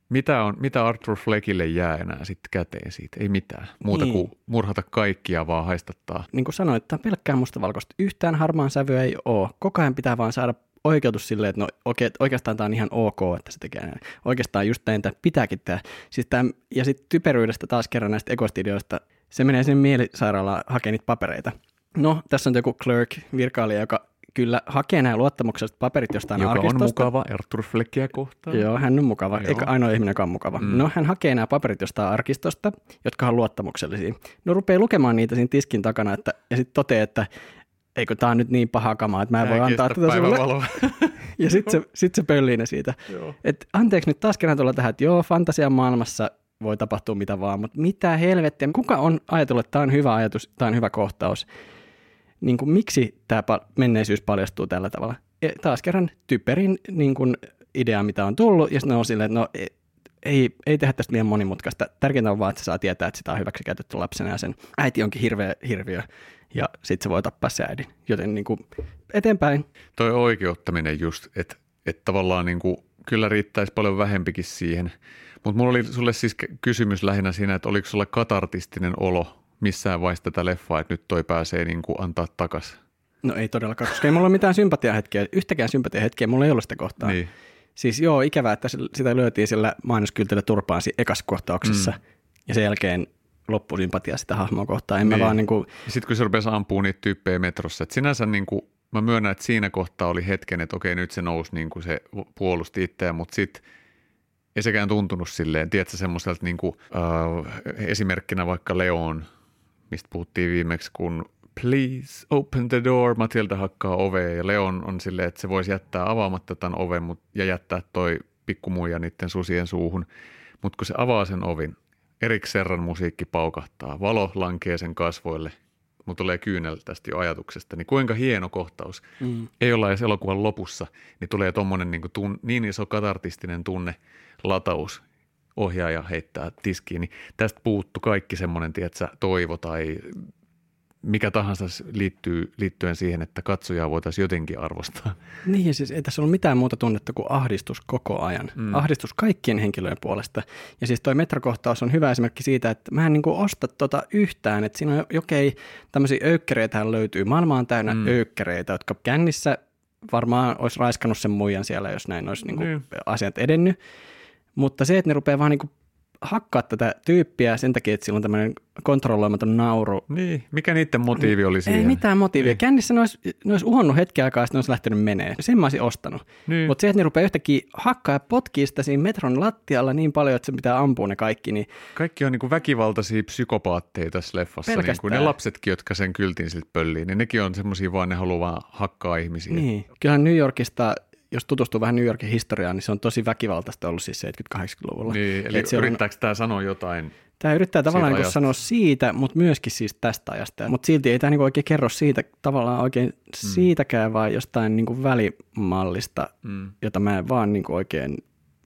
mitä, on, mitä Arthur Fleckille jää enää sitten käteen siitä? Ei mitään. Muuta Niin. kuin murhata kaikkia vaan haistattaa. Niin kuin sanoin, että tämä on pelkkää mustavalkoista. Yhtään harmaan sävyä ei ole. Koko ajan pitää vaan saada oikeutus silleen, että no oikein, oikeastaan tämä on ihan ok, että se tekee näin. Oikeastaan just näin, tämä pitääkin tehdä. Siis tämä, ja sitten typeryydestä taas kerran näistä ekostidioista, se menee sinne mielisairaalaan hakemaan niitä papereita. No, tässä on joku clerk, virkailija, joka kyllä hakee nämä luottamukselliset paperit jostain Joka on arkistosta. mukava Arthur Fleckia kohtaan. Joo, hän on mukava. Joo. Eikä ainoa ihminen, joka on mukava. Mm. No, hän hakee nämä paperit jostain arkistosta, jotka on luottamuksellisia. No, rupeaa lukemaan niitä siinä tiskin takana, että, ja sitten toteaa, että eikö tämä on nyt niin paha kamaa, että mä en voi antaa tätä sulle. Ja sitten se, sit se pöllii ne siitä. Joo. Et anteeksi nyt taas kerran tulla tähän, että joo, fantasian maailmassa voi tapahtua mitä vaan, mutta mitä helvettiä. Kuka on ajatellut, että tämä on hyvä ajatus, tämä on hyvä kohtaus? Niin kuin, miksi tämä menneisyys paljastuu tällä tavalla. Ja taas kerran typerin niin kuin, idea, mitä on tullut, ja ne on silleen, että no e, ei, ei tehdä tästä liian monimutkaista. Tärkeintä on vaan, että se saa tietää, että sitä on hyväksi käytetty lapsena ja sen äiti onkin hirveä hirviö ja sitten se voi tappaa se äidin. Joten niin kuin, eteenpäin. Toi oikeuttaminen just, että, että tavallaan niin kuin, kyllä riittäisi paljon vähempikin siihen. Mutta mulla oli sulle siis kysymys lähinnä siinä, että oliko sulle katartistinen olo missään vaiheessa tätä leffaa, että nyt toi pääsee niin kuin antaa takas? No ei todellakaan, koska ei mulla ole mitään sympatiahetkeä, yhtäkään sympatiahetkeä mulla ei ollut sitä kohtaa. Niin. Siis joo, ikävää, että sitä lyötiin sillä mainoskyltillä turpaan ekassa kohtauksessa mm. ja sen jälkeen loppusympatia sitä hahmoa kohtaan. En niin. mä vaan niin kuin... Sitten kun se rupesi ampuu niitä tyyppejä metrossa, että sinänsä niin kuin, mä myönnän, että siinä kohtaa oli hetken, että okei nyt se nousi niin kuin se puolusti itseään, mutta sitten ei sekään tuntunut silleen, tiedätkö semmoiselta niin kuin, äh, esimerkkinä vaikka Leon, mistä puhuttiin viimeksi, kun please open the door, Matilda hakkaa ovea ja Leon on silleen, että se voisi jättää avaamatta tämän oven ja jättää toi pikkumuija niiden susien suuhun, mutta kun se avaa sen ovin, Erik Serran musiikki paukahtaa, valo lankee sen kasvoille, mutta tulee kyynel tästä jo ajatuksesta, niin kuinka hieno kohtaus. Mm. Ei olla edes elokuvan lopussa, niin tulee tuommoinen niin, tun, niin iso katartistinen tunne, lataus, ohjaaja heittää tiskiin, niin tästä puuttu kaikki semmoinen, tiedätkö, toivo tai mikä tahansa liittyy, liittyen siihen, että katsojaa voitaisiin jotenkin arvostaa. Niin, siis ei tässä ollut mitään muuta tunnetta kuin ahdistus koko ajan. Mm. Ahdistus kaikkien henkilöiden puolesta. Ja siis toi metrokohtaus on hyvä esimerkki siitä, että mä en niin kuin osta tota yhtään. Että siinä on jokei, tämmöisiä öykkäreitä löytyy. Maailma on täynnä mm. öykkäreitä, jotka kännissä varmaan olisi raiskannut sen muijan siellä, jos näin olisi niin kuin mm. asiat edennyt. Mutta se, että ne rupeaa vaan niin kuin hakkaa tätä tyyppiä sen takia, että sillä on tämmöinen kontrolloimaton nauru. Niin, mikä niiden motiivi oli siihen? Ei mitään motiivia. Niin. Kännissä ne olisi, ne olisi uhonnut hetki aikaa ja sitten ne olisi lähtenyt menee. Sen mä olisin ostanut. Niin. Mutta se, että ne rupeaa yhtäkkiä hakkaa ja potkii sitä siinä metron lattialla niin paljon, että se pitää ampua ne kaikki. Niin... Kaikki on niin kuin väkivaltaisia psykopaatteja tässä leffassa. Pelkästään. Niin kuin ne lapsetkin, jotka sen kyltin siltä pölliin, niin nekin on semmoisia vaan, ne haluaa vaan hakkaa ihmisiä. Niin. Kyllähän New Yorkista jos tutustuu vähän New Yorkin historiaan, niin se on tosi väkivaltaista ollut siis 70-80-luvulla. Niin, eli se yrittääkö on... tämä sanoa jotain Tämä yrittää tavallaan niin sanoa siitä, mutta myöskin siis tästä ajasta. Mutta silti ei tämä niin oikein kerro siitä tavallaan oikein mm. siitäkään, vaan jostain niin kuin välimallista, mm. jota mä en vaan niin kuin oikein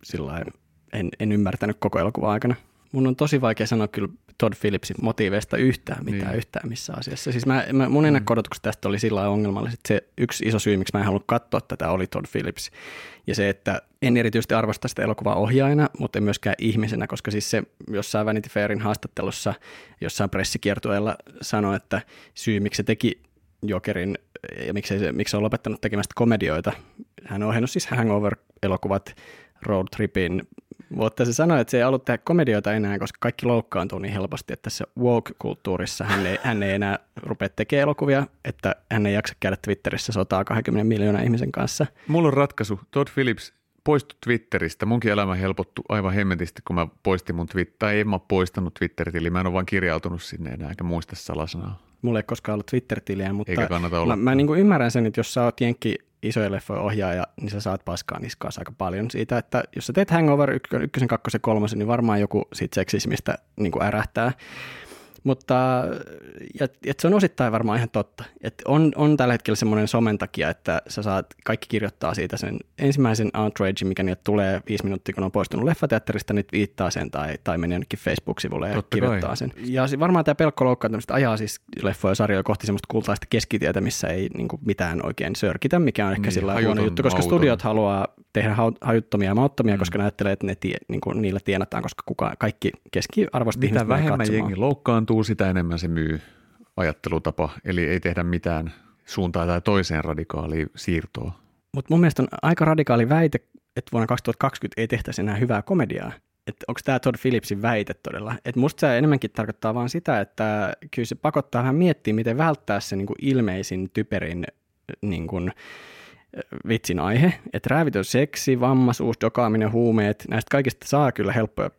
sillä en, en ymmärtänyt koko elokuvan aikana. Mun on tosi vaikea sanoa kyllä Todd Phillipsin motiiveista yhtään mitään niin. yhtään missä asiassa. Siis mä, mä, mun mm. ennakko-odotukset tästä oli sillä ongelmalliset. Se yksi iso syy, miksi mä en halunnut katsoa tätä, oli Todd Phillips. Ja se, että en erityisesti arvosta sitä elokuvaa ohjaajana, mutta en myöskään ihmisenä, koska siis se jossain Vanity Fairin haastattelussa, jossain pressikiertueella sanoi, että syy, miksi se teki Jokerin ja miksi, se, miksi se on lopettanut tekemästä komedioita. Hän on ohjannut siis Hangover-elokuvat, Road Tripin, mutta se sanoi, että se ei ollut tehdä komedioita enää, koska kaikki loukkaantuu niin helposti, että tässä woke-kulttuurissa hän ei, hän ei enää rupea tekemään elokuvia, että hän ei jaksa käydä Twitterissä sotaa 20 miljoonaa ihmisen kanssa. Mulla on ratkaisu. Todd Phillips poistu Twitteristä. Munkin elämä helpottui aivan hemmetisti, kun mä poistin mun Twitter, tai en mä poistanut Twitter-tili, mä en ole vaan kirjautunut sinne enää, enkä muista salasanaa. Mulla ei koskaan ollut Twitter-tiliä, mutta Eikä kannata olla. mä, mä niin kuin ymmärrän sen, että jos sä oot jenkki isoja leffoja ohjaaja, niin sä saat paskaa niskaa aika paljon siitä, että jos sä teet Hangover ykkösen, kakkosen, kolmosen, niin varmaan joku siitä seksismistä niin kuin ärähtää. Mutta ja, ja se on osittain varmaan ihan totta. Et on, on tällä hetkellä semmoinen somen takia, että sä saat, kaikki kirjoittaa siitä sen ensimmäisen outrage, mikä niitä tulee viisi minuuttia, kun on poistunut leffateatterista, niin viittaa sen tai, tai menee jonnekin Facebook-sivulle ja totta kirjoittaa kai. sen. Ja varmaan tämä pelkko loukkaantumista ajaa siis leffoja sarjoja kohti semmoista kultaista keskitietä, missä ei niin mitään oikein sörkitä, mikä on ehkä niin, sillä huono juttu, koska mauton. studiot haluaa tehdä hajuttomia ja mauttomia, mm. koska ne ajattelee, että ne tie, niin kuin niillä tienataan, koska kuka, kaikki keskiarvoiset Mitä vähemmän jengi loukkaantuu, sitä enemmän se myy ajattelutapa, eli ei tehdä mitään suuntaan tai toiseen radikaaliin siirtoa. Mutta mun mielestä on aika radikaali väite, että vuonna 2020 ei tehtäisi enää hyvää komediaa. Että onko tämä Todd Phillipsin väite todella? Että musta se enemmänkin tarkoittaa vaan sitä, että kyllä se pakottaa vähän miettiä, miten välttää se niin kuin ilmeisin typerin niin kuin, vitsin aihe. Että räävitön seksi, vammaisuus, dokaaminen, huumeet, näistä kaikista saa kyllä helppoja,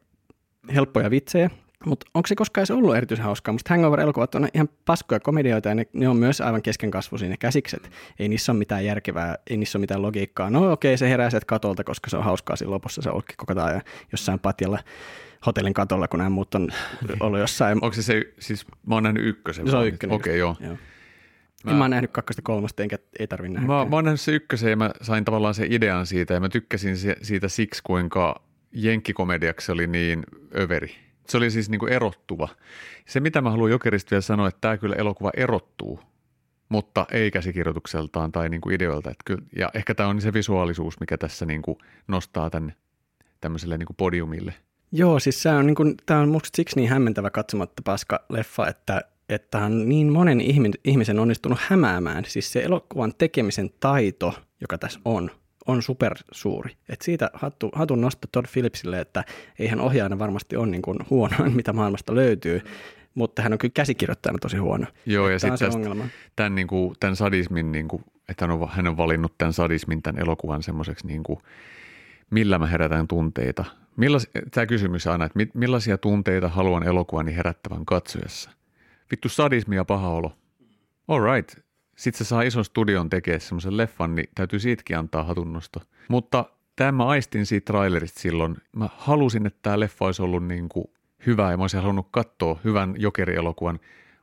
helppoja vitsejä. Mutta onko se koskaan edes ollut erityisen hauskaa? Musta Hangover-elokuvat on ihan paskoja komedioita ja ne, ne on myös aivan keskenkasvuisia ne käsikset. Ei niissä ole mitään järkevää, ei niissä ole mitään logiikkaa. No okei, okay, se herää sieltä katolta, koska se on hauskaa siinä lopussa. Se olkki koko ajan jossain patjalla hotellin katolla, kun nämä muut on ollut jossain. Onko se se, siis mä oon nähnyt ykkösen. Se on ykkönen. Okei, okay, joo. joo. Mä, en mä nähnyt kakkosta kolmosta, enkä ei tarvitse nähdä. Mä, mä oon nähnyt se ykkösen ja mä sain tavallaan sen idean siitä ja mä tykkäsin se, siitä siksi, kuinka jenkkikomediaksi se oli niin överi. Se oli siis niin kuin erottuva. Se, mitä mä haluan Jokerista vielä sanoa, että tämä kyllä elokuva erottuu, mutta ei käsikirjoitukseltaan tai niin kuin ideoilta. Että kyllä, ja ehkä tämä on se visuaalisuus, mikä tässä niin kuin nostaa tänne tämmöiselle niin kuin podiumille. Joo, siis tämä on, niin kuin, tämä on musta siksi niin hämmentävä katsomatta paska leffa, että että on niin monen ihmisen onnistunut hämäämään. Siis se elokuvan tekemisen taito, joka tässä on, on supersuuri. Et siitä hattu, hatun nosto Todd Phillipsille, että eihän ohjaajana varmasti ole niin kuin huonoin, mitä maailmasta löytyy, mutta hän on kyllä käsikirjoittajana tosi huono. Joo, ja sitten tämän, niin kuin, tämän sadismin, niin kuin, että hän on, hän on valinnut tämän sadismin, tämän elokuvan semmoiseksi, niin kuin, millä mä herätän tunteita. Millas, tämä kysymys aina, että millaisia tunteita haluan elokuvani herättävän katsojassa. Vittu sadismi ja paha olo. All right. Sitten se saa ison studion tekemään semmoisen leffan, niin täytyy siitäkin antaa hatunnosto. Mutta tämä mä aistin siitä trailerista silloin. Mä halusin, että tämä leffa olisi ollut niin kuin hyvä ja mä olisin halunnut katsoa hyvän jokerielokuvan,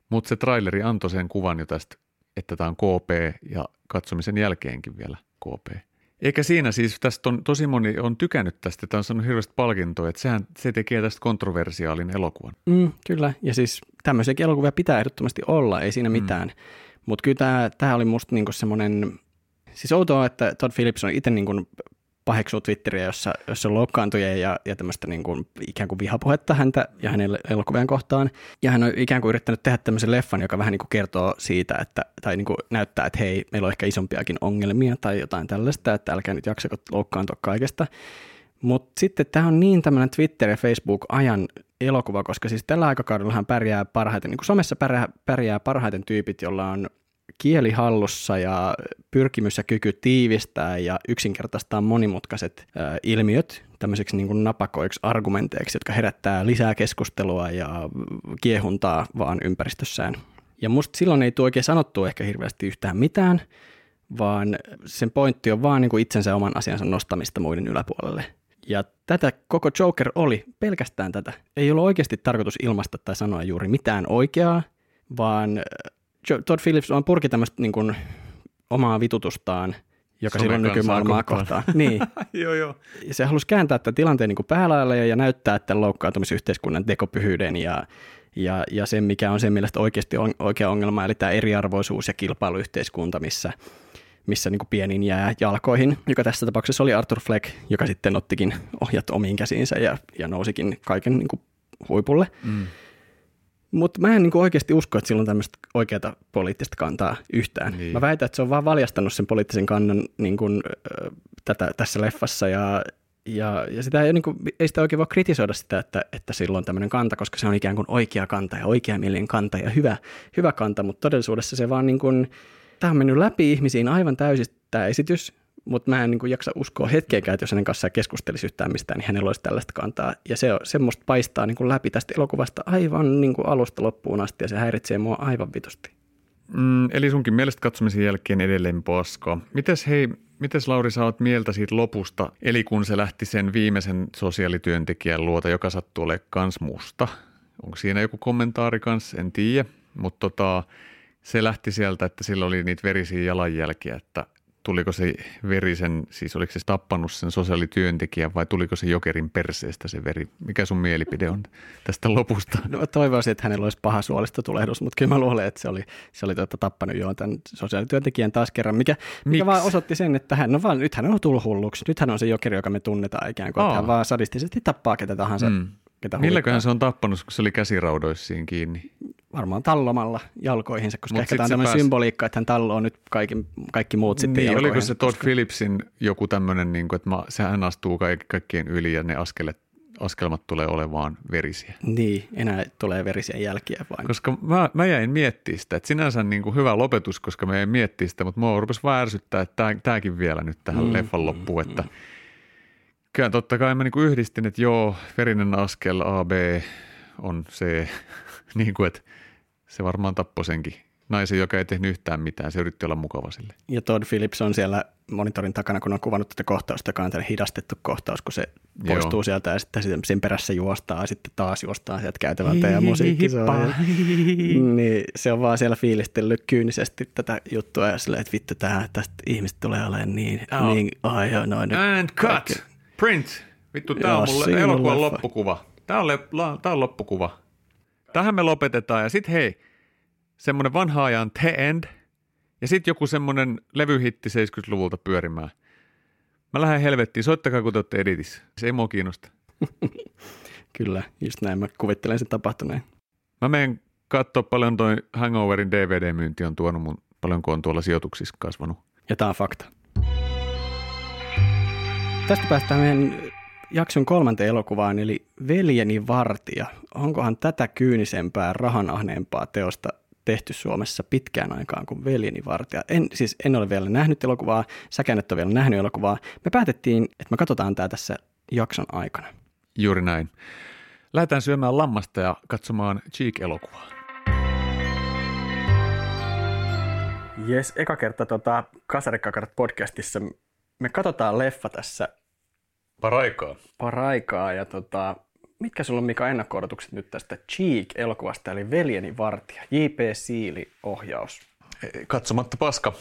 mutta se traileri antoi sen kuvan jo tästä, että tämä on KP ja katsomisen jälkeenkin vielä KP. Eikä siinä siis, tästä on tosi moni on tykännyt tästä, tämä on saanut hirveästi palkintoa, että sehän, se tekee tästä kontroversiaalin elokuvan. Mm, kyllä, ja siis tämmöisiäkin elokuvia pitää ehdottomasti olla, ei siinä mm. mitään. Mm. Mutta kyllä tämä, tämä oli musta niinku semmoinen, siis outoa, että Todd Phillips on itse niinku paheksuu Twitteriä, jossa, jossa on loukkaantuja ja, ja tämmöistä niin kuin, ikään kuin vihapuhetta häntä ja hänen elokuvien kohtaan. Ja hän on ikään kuin yrittänyt tehdä tämmöisen leffan, joka vähän niin kuin kertoo siitä, että, tai niin kuin näyttää, että hei, meillä on ehkä isompiakin ongelmia tai jotain tällaista, että älkää nyt jaksako loukkaantua kaikesta. Mutta sitten tämä on niin tämmöinen Twitter- ja Facebook-ajan elokuva, koska siis tällä aikakaudellahan pärjää parhaiten, niin kuin somessa pärjää, pärjää parhaiten tyypit, jolla on kieli hallussa ja pyrkimys ja kyky tiivistää ja yksinkertaistaa monimutkaiset ilmiöt tämmöiseksi niin kuin napakoiksi argumenteiksi, jotka herättää lisää keskustelua ja kiehuntaa vaan ympäristössään. Ja musta silloin ei tule oikein sanottu ehkä hirveästi yhtään mitään, vaan sen pointti on vaan niin kuin itsensä oman asiansa nostamista muiden yläpuolelle. Ja tätä koko Joker oli, pelkästään tätä. Ei ollut oikeasti tarkoitus ilmaista tai sanoa juuri mitään oikeaa, vaan Todd Phillips on purki tämmöistä niin kuin, omaa vitutustaan, joka silloin nykymaailmaa kohtaa. Niin. joo, joo. Ja se halusi kääntää tämän tilanteen niin päälaille ja näyttää tämän loukkaantumisyhteiskunnan tekopyhyyden ja, ja, ja sen, mikä on sen mielestä oikeasti on, oikea ongelma, eli tämä eriarvoisuus ja kilpailuyhteiskunta, missä, missä niin pienin jää jalkoihin, joka tässä tapauksessa oli Arthur Fleck, joka sitten ottikin ohjat omiin käsiinsä ja, ja nousikin kaiken niin huipulle. Mm. Mutta mä en niinku oikeasti usko, että sillä on tämmöistä oikeaa poliittista kantaa yhtään. Niin. Mä väitän, että se on vaan valjastanut sen poliittisen kannan niin kuin, tätä, tässä leffassa ja, ja, ja sitä ei, niin kuin, ei sitä oikein voi kritisoida sitä, että, että sillä on tämmöinen kanta, koska se on ikään kuin oikea kanta ja oikea mielinen kanta ja hyvä, hyvä kanta, mutta todellisuudessa se vaan niin kuin, tämä on mennyt läpi ihmisiin aivan täysin tämä esitys mutta mä en niin kuin jaksa uskoa hetkeäkään, että jos hänen kanssaan keskustelisi yhtään mistään, niin hänellä olisi tällaista kantaa. Ja se, semmoista paistaa niin kuin läpi tästä elokuvasta aivan niin kuin alusta loppuun asti, ja se häiritsee mua aivan vitusti. Mm, eli sunkin mielestä katsomisen jälkeen edelleen paska. Mites hei, mites Lauri sä oot mieltä siitä lopusta, eli kun se lähti sen viimeisen sosiaalityöntekijän luota, joka sattuu olemaan kans musta? Onko siinä joku kommentaari kans, en tiedä, mutta tota, se lähti sieltä, että sillä oli niitä verisiä jalanjälkiä, että tuliko se verisen, siis oliko se tappanut sen sosiaalityöntekijän vai tuliko se jokerin perseestä se veri? Mikä sun mielipide on tästä lopusta? No toivoisin, että hänellä olisi paha suolista tulehdus, mutta kyllä mä luulen, että se oli, se oli tuota, tappanut jo tämän sosiaalityöntekijän taas kerran, mikä, mikä vaan osoitti sen, että hän on vaan, nyt hän on tullut hulluksi. Nyt hän on se jokeri, joka me tunnetaan ikään kuin, Aa. että hän vaan sadistisesti tappaa ketä tahansa. Mm. Ketä Milläköhän se on tappanut, kun se oli käsiraudoissiin kiinni? varmaan tallomalla jalkoihinsa, koska Mut ehkä tämä on tämmöinen pääs... symboliikka, että hän talloo nyt kaikki, kaikki muut sitten niin, oliko se Todd koska... Phillipsin joku tämmöinen, niin kuin, että mä, sehän astuu kaik, kaikkien yli ja ne askelet, askelmat tulee olemaan verisiä. Niin, enää tulee verisiä jälkiä vain. Koska mä, mä jäin miettimään sitä, että sinänsä niin kuin hyvä lopetus, koska mä jäin miettimään sitä, mutta mua rupesi vaan ärsyttää, että tämäkin vielä nyt tähän mm, leffan loppuun, että mm. Kyllä totta kai mä niin kuin yhdistin, että joo, verinen askel A, B on C, niin kuin, että se varmaan tappoi senkin naisen, joka ei tehnyt yhtään mitään. Se yritti olla mukava sille. Ja Todd Phillips on siellä monitorin takana, kun on kuvannut tätä kohtausta, joka on hidastettu kohtaus, kun se poistuu Joo. sieltä ja sitten sen perässä juostaa ja sitten taas juostaa sieltä käytävältä ja musiikki soi. niin se on vaan siellä fiilistellyt kyynisesti tätä juttua ja silleen, että vittu tähän, tästä ihmiset tulee olemaan niin, oh. niin noin. And cut, kaikki. Print. Vittu, tää on mulle elokuvan loppukuva. Tää on, le, la, tää on loppukuva. Tähän me lopetetaan ja sitten hei, semmoinen vanha ajan The End ja sitten joku semmoinen levyhitti 70-luvulta pyörimään. Mä lähden helvettiin, soittakaa kun te olette editissä. Se ei mua kiinnosta. Kyllä, just näin. Mä kuvittelen sen tapahtuneen. Mä menen katsoa paljon toi Hangoverin DVD-myynti on tuonut mun, paljonko on tuolla sijoituksissa kasvanut. Ja tää on fakta. Tästä päästään meidän jakson kolmanteen elokuvaan, eli Veljeni vartija. Onkohan tätä kyynisempää, rahanahneempaa teosta tehty Suomessa pitkään aikaan kuin Veljeni vartija. En, siis en ole vielä nähnyt elokuvaa, säkään et ole vielä nähnyt elokuvaa. Me päätettiin, että me katsotaan tämä tässä jakson aikana. Juuri näin. Lähdetään syömään lammasta ja katsomaan Cheek-elokuvaa. Jes, eka kerta tota, Kasarikkakarat podcastissa me katsotaan leffa tässä. Paraikaa. Paraikaa ja tota, mitkä sulla on Mika ennakko nyt tästä Cheek-elokuvasta, eli Veljeni vartija, J.P. Siili ohjaus? Katsomatta paska,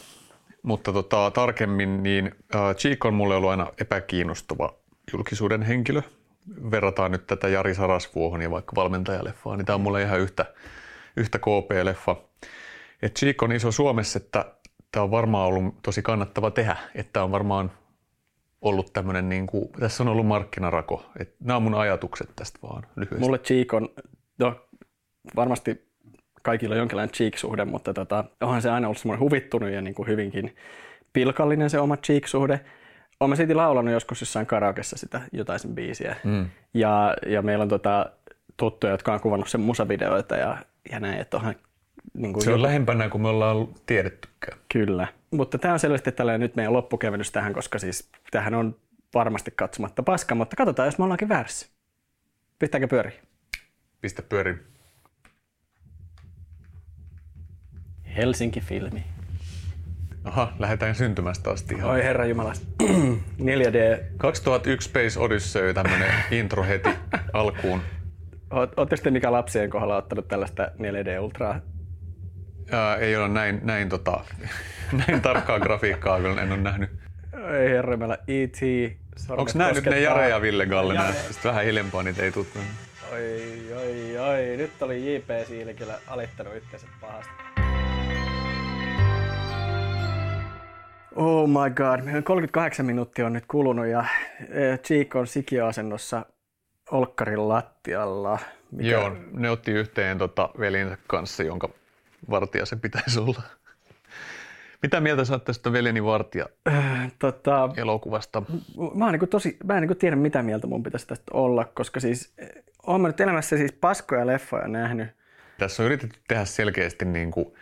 mutta tota, tarkemmin, niin äh, Cheek on mulle ollut aina epäkiinnostava julkisuuden henkilö. Verrataan nyt tätä Jari Sarasvuohon ja vaikka valmentajaleffaa, niin tämä on mulle ihan yhtä, yhtä KP-leffa. Et Cheek on iso Suomessa, että tämä on varmaan ollut tosi kannattava tehdä, että on varmaan ollut tämmöinen, niin kuin, tässä on ollut markkinarako. Et nämä on mun ajatukset tästä vaan lyhyesti. Mulle Cheek on, no varmasti kaikilla on jonkinlainen Cheek-suhde, mutta tota, onhan se aina ollut semmoinen huvittunut ja niin kuin hyvinkin pilkallinen se oma Cheek-suhde. Olen silti laulanut joskus jossain karaokessa sitä jotain sen biisiä. Mm. Ja, ja meillä on tota, tuttuja, jotka on kuvannut sen musavideoita ja, ja näin, että onhan niin kuin se on jo... lähempänä kuin me ollaan tiedettykään. Kyllä. Mutta tämä on selvästi tällainen nyt meidän loppukevennys tähän, koska siis tähän on varmasti katsomatta paska, mutta katsotaan, jos me ollaankin väärässä. Pistääkö pyöri? Pistä pyöri. Helsinki-filmi. Aha, lähdetään syntymästä asti. Ihan. Oi herra Jumala. 4D. 2001 Space Odyssey, tämmönen intro heti alkuun. Oletteko te mikä lapsien kohdalla ottanut tällaista 4D Ultraa Ää, ei ole näin, näin, tota, näin tarkkaa grafiikkaa, kun en ole nähnyt. Ei herra, meillä E.T. Onko nämä nyt ne Jare ja Ville Galle? Jare. Sitten vähän hiljempaa niitä ei tuttu. Oi, oi, oi. Nyt oli J.P. Siili kyllä alittanut itsensä pahasti. Oh my god, meillä 38 minuuttia on nyt kulunut ja e, Cheek on sikiöasennossa Olkkarin lattialla. Mikä... Joo, ne otti yhteen tota, velinsä kanssa, jonka vartija se pitäisi olla. Mitä mieltä sä oot tästä Veljeni vartija äh, tota, elokuvasta? Mä, niin tosi, mä en niin tiedä, mitä mieltä mun pitäisi tästä olla, koska siis eh, oon mä nyt elämässä siis paskoja leffoja nähnyt. Tässä on yritetty tehdä selkeästi niin kuin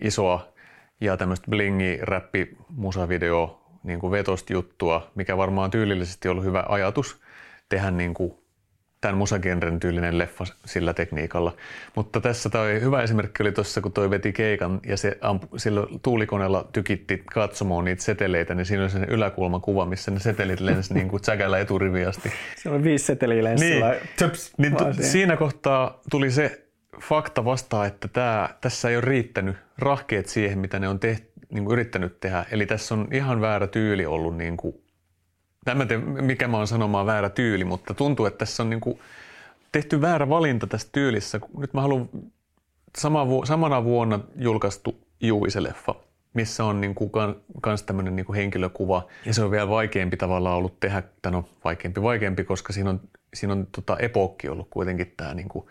isoa ja tämmöistä blingi, räppi, musavideo, niin kuin vetosta juttua, mikä varmaan tyylillisesti on ollut hyvä ajatus tehdä niin kuin tämän musagenren tyylinen leffa sillä tekniikalla. Mutta tässä toi hyvä esimerkki oli tuossa, kun toi veti keikan ja se ampu, sillä tuulikoneella tykitti katsomaan niitä seteleitä, niin siinä oli sen yläkulmakuva, missä ne setelit lensi niin kuin tsäkällä eturiviasti. Se on viisi seteliä lensi niin, töps, niin tu- siinä kohtaa tuli se fakta vastaan, että tää, tässä ei ole riittänyt rahkeet siihen, mitä ne on tehty, niin kuin yrittänyt tehdä. Eli tässä on ihan väärä tyyli ollut niin kuin Tämä te, mikä mä oon sanomaan väärä tyyli, mutta tuntuu, että tässä on niin kuin tehty väärä valinta tässä tyylissä. Nyt mä haluan sama vu- samana vuonna julkaistu Juise-leffa, missä on niin kuin kans tämmöinen niin kuin henkilökuva. Ja se on vielä vaikeampi tavalla ollut tehdä, tai no vaikeampi vaikeampi, koska siinä on, siinä on tota epokki ollut kuitenkin tämä, niin kuin,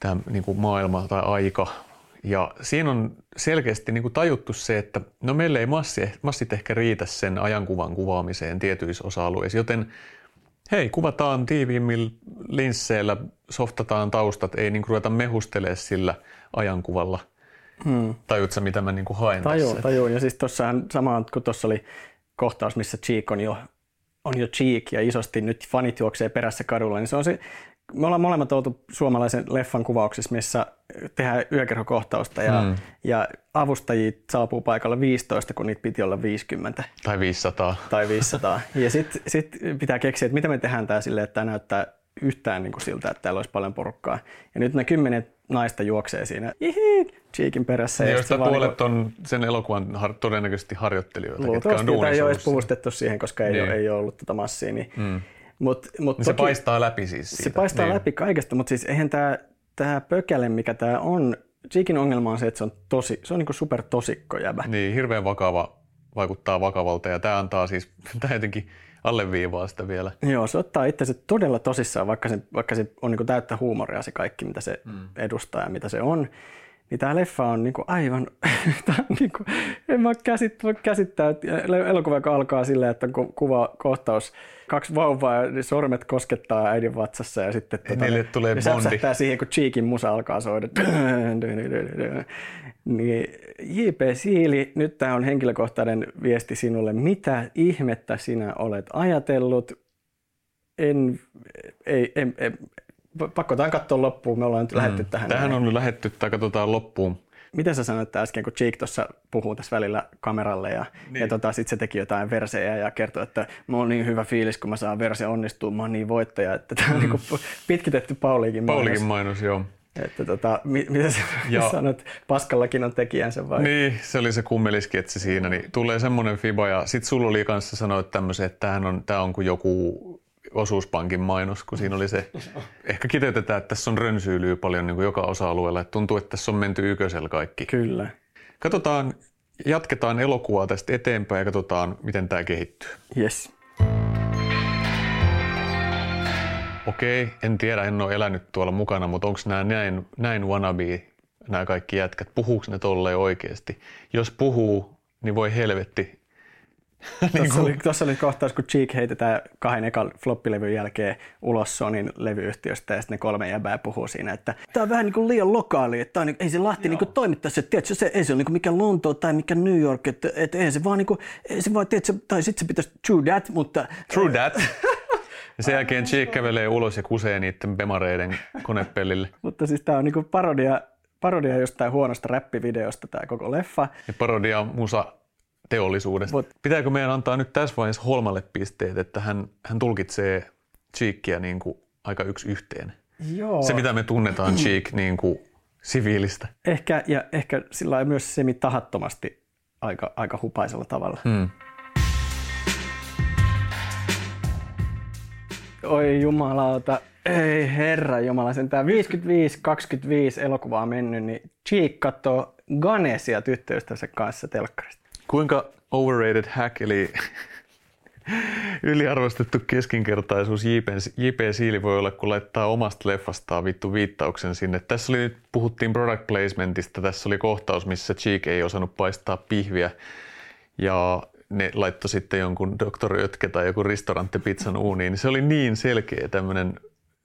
tämä niin kuin maailma tai aika, ja siinä on selkeästi niin kuin tajuttu se, että no meille ei massi, massit ehkä riitä sen ajankuvan kuvaamiseen tietyissä osa-alueissa, joten hei, kuvataan tiiviimmillä linsseillä, softataan taustat, ei niin kuin ruveta mehustelemaan sillä ajankuvalla. Hmm. Tajutko mitä mä niin kuin haen tajuun, tässä? Tajuun, ja siis tuossahan samaan, kun tuossa oli kohtaus, missä Cheek on jo, on jo Cheek ja isosti nyt fanit juoksee perässä kadulla, niin se on se me ollaan molemmat oltu suomalaisen leffan kuvauksissa, missä tehdään yökerhokohtausta ja, mm. ja avustajia saapuu paikalla 15, kun niitä piti olla 50. Tai 500. Tai 500. ja sitten sit pitää keksiä, että miten me tehdään tämä silleen, että tämä näyttää yhtään niin kuin siltä, että täällä olisi paljon porukkaa. Ja nyt ne kymmenet naista juoksee siinä Cheekin perässä. Niin, joista puolet niin kuin, on sen elokuvan har- todennäköisesti harjoittelijoita, ketkä on ei ole edes puvustettu siihen, koska ei, niin. ole, ei ole ollut tätä massia. Niin, mm. Mut, mut niin toki, se paistaa läpi siis siitä. Se paistaa niin. läpi kaikesta, mutta siis eihän tämä, tämä pökäle, mikä tämä on, Cheekin ongelma on se, että se on tosi, se on niin super tosikko jäbä. Niin, hirveän vakava, vaikuttaa vakavalta ja tämä antaa siis, tämä jotenkin alleviivaa sitä vielä. Joo, se ottaa itse todella tosissaan, vaikka se, vaikka se on niin täyttä huumoria se kaikki, mitä se mm. edustaa ja mitä se on. Niin tämä leffa on niin aivan, on niin kuin, en mä käsit, voi käsittää, että elokuva, joka alkaa silleen, että on kuva, kohtaus, kaksi vauvaa ja sormet koskettaa äidin vatsassa ja sitten tuota, ne, tulee ne bondi. siihen, kun Cheekin musa alkaa soida. Niin J.P. Siili, nyt tämä on henkilökohtainen viesti sinulle. Mitä ihmettä sinä olet ajatellut? En, ei, ei, ei, pakko tämän katsoa loppuun, me ollaan nyt mm. lähetty tähän. Tähän on nyt lähetty, tai katsotaan loppuun. Mitä sä sanoit äsken, kun Cheek tuossa puhuu tässä välillä kameralle ja, niin. ja tota, sitten se teki jotain versejä ja kertoi, että mulla on niin hyvä fiilis, kun mä saan verse onnistua, mä oon niin voittaja, että tämä on mm. niin pitkitetty Pauliikin mainos. Pauliikin mainos, joo. Että tota, mi- mitä sä ja, sanot, Paskallakin on tekijänsä vai? Niin, se oli se kummelisketsi siinä, niin tulee semmoinen fiba ja sit sulla oli kanssa sanoit tämmöisen, että tämähän on, tää on kuin joku osuuspankin mainos, kun siinä oli se, ehkä kiteytetään, että tässä on rönsyylyä paljon niin kuin joka osa-alueella, että tuntuu, että tässä on menty ykösellä kaikki. Kyllä. Katsotaan, jatketaan elokuvaa tästä eteenpäin ja katsotaan, miten tämä kehittyy. Yes. Okei, en tiedä, en ole elänyt tuolla mukana, mutta onko nämä näin, näin wannabe, nämä kaikki jätkät, puhuuko ne tolleen oikeasti? Jos puhuu, niin voi helvetti. Niin tuossa, oli, tuossa oli kohtaus, kun Cheek heitetään kahden ekan floppilevyn jälkeen ulos Sonin levyyhtiöstä ja sitten ne kolme jäbää puhuu siinä, että tämä on vähän niin kuin liian lokaali, että niin, ei se Lahti niin toimittaa se, tiedätkö, se ei se ole niin kuin mikä Lonto tai mikä New York, että, että ei se vaan niin kuin, ei se vaan, tiedätkö, tai sitten se pitäisi true that, mutta... True that. Ja sen jälkeen Cheek kävelee ulos ja kusee niiden bemareiden konepellille. Mutta siis tämä on niinku parodia, parodia jostain huonosta räppivideosta tämä koko leffa. Ja parodia musa teollisuudesta. Mut, Pitääkö meidän antaa nyt tässä vaiheessa Holmalle pisteet, että hän, hän tulkitsee Cheekia niin kuin aika yksi yhteen? Joo. Se, mitä me tunnetaan Cheek niin kuin siviilistä. Ehkä, ja ehkä sillä myös semi tahattomasti aika, aika hupaisella tavalla. Hmm. Oi jumalauta, ei herra jumala, sen tää 55-25 elokuvaa mennyt, niin Cheek katsoo Ganesia tyttöystävänsä kanssa telkkarista. Kuinka overrated hack, eli yliarvostettu keskinkertaisuus JP, Siili voi olla, kun laittaa omasta leffastaan vittu viittauksen sinne. Tässä oli puhuttiin product placementista, tässä oli kohtaus, missä Cheek ei osannut paistaa pihviä. Ja ne laittoi sitten jonkun Dr. Ötke tai joku pizzan uuniin, niin se oli niin selkeä tämmöinen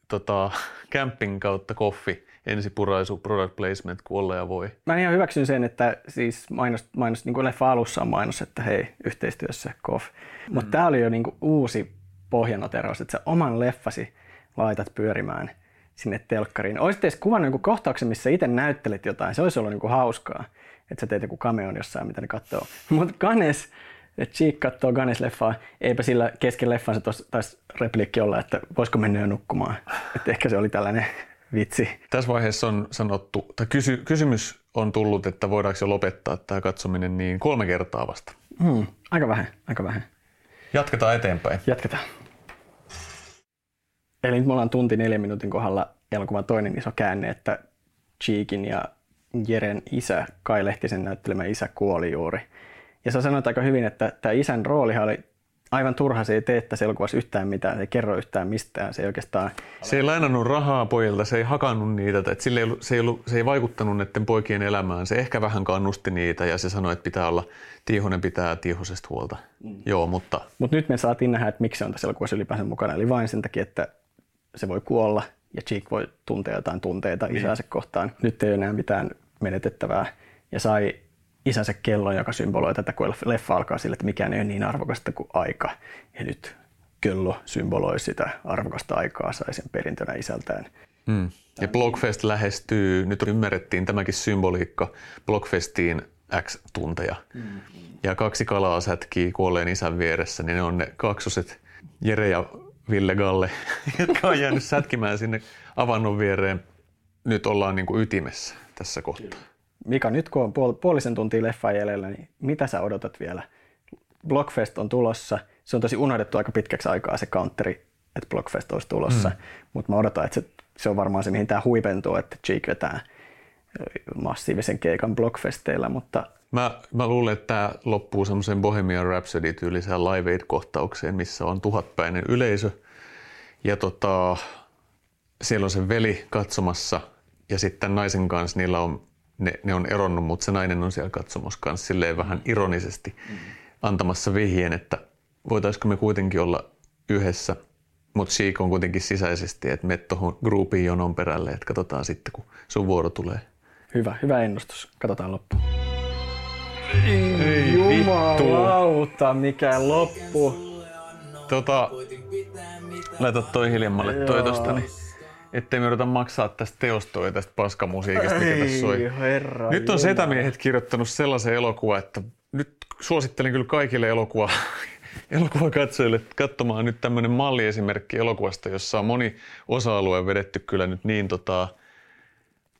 tota, camping kautta koffi ensipuraisu product placement kuin olla ja voi. Mä ihan hyväksyn sen, että siis mainos, mainos niin kuin leffa alussa on mainos, että hei, yhteistyössä koff. Mm. Mutta tämä oli jo niin kuin uusi pohjanoteraus, että sä oman leffasi laitat pyörimään sinne telkkariin. Olisit edes kuvannut joku kohtauksen, missä itse näyttelet jotain, se olisi ollut niin kuin hauskaa, että sä teet joku cameon jossain, mitä ne katsoo. Mutta Ganes, että Cheek katsoo Ganes-leffaa, eipä sillä kesken leffan se taisi repliikki olla, että voisiko mennä jo nukkumaan. Että ehkä se oli tällainen vitsi. Tässä vaiheessa on sanottu, tai kysy, kysymys on tullut, että voidaanko jo lopettaa tämä katsominen niin kolme kertaa vasta. Hmm, aika vähän, aika vähän. Jatketaan eteenpäin. Jatketaan. Eli nyt me ollaan tunti neljän minuutin kohdalla elokuvan toinen iso käänne, että Cheekin ja Jeren isä, Kai Lehtisen näyttelemä isä, kuoli juuri. Ja sä sanoit aika hyvin, että tämä isän roolihan oli aivan turha, se ei tee tässä elokuvassa yhtään mitään, se ei kerro yhtään mistään, se ei oikeastaan... Se ei lainannut rahaa pojilta, se ei hakannut niitä, että sille ei ollut, se, ei ollut, se ei vaikuttanut näiden poikien elämään, se ehkä vähän kannusti niitä ja se sanoi, että pitää olla, Tiihonen pitää Tiihosesta huolta. Mm. Joo, mutta... Mutta nyt me saatiin nähdä, että miksi se on tässä elokuvassa ylipäänsä mukana, eli vain sen takia, että se voi kuolla ja Cheek voi tuntea jotain tunteita niin. isänsä kohtaan. Nyt ei ole enää mitään menetettävää ja sai isänsä kellon, joka symboloi tätä, kun leffa alkaa sille, että mikään ei ole niin arvokasta kuin aika. Ja nyt kello symboloi sitä arvokasta aikaa, sai sen perintönä isältään. Mm. Ja Blockfest lähestyy, nyt ymmärrettiin tämäkin symboliikka, Blockfestiin X tunteja. Mm. Ja kaksi kalaa sätkii kuolleen isän vieressä, niin ne on ne kaksoset Jere ja Ville Galle, jotka on jäänyt sätkimään sinne avannon viereen. Nyt ollaan niin kuin ytimessä tässä kohtaa. Mika, nyt kun on puol- puolisen tuntia leffa jäljellä, niin mitä sä odotat vielä? Blockfest on tulossa. Se on tosi unohdettu aika pitkäksi aikaa se counteri, että Blockfest olisi tulossa. Mm. Mutta mä odotan, että se, se on varmaan se, mihin tämä huipentuu, että Cheek vetää massiivisen keikan Blockfesteillä, mutta Mä, mä luulen, että tämä loppuu semmoisen Bohemian Rhapsody-tyyliseen Live Aid-kohtaukseen, missä on tuhatpäinen yleisö. Ja tota, siellä on se veli katsomassa ja sitten naisen kanssa niillä on, ne, ne on eronnut, mutta se nainen on siellä katsomassa kanssa silleen vähän ironisesti antamassa vihjeen, että voitaisiko me kuitenkin olla yhdessä. Mutta Sheik on kuitenkin sisäisesti, että me tuohon groupiin jonon perälle, että katsotaan sitten, kun sun vuoro tulee. Hyvä, hyvä ennustus. Katsotaan loppuun. Ei Jumalauta, mikä loppu. Tota, laita toi hiljemmalle toi tosta, niin ettei me yritä maksaa tästä teostoa ja tästä paskamusiikista, mikä tässä soi. Ei, herra Nyt on Jumala. setämiehet kirjoittanut sellaisen elokuvan, että nyt suosittelen kyllä kaikille elokuva, elokuvakatsojille katsomaan nyt tämmöinen malliesimerkki elokuvasta, jossa on moni osa-alue vedetty kyllä nyt niin tota,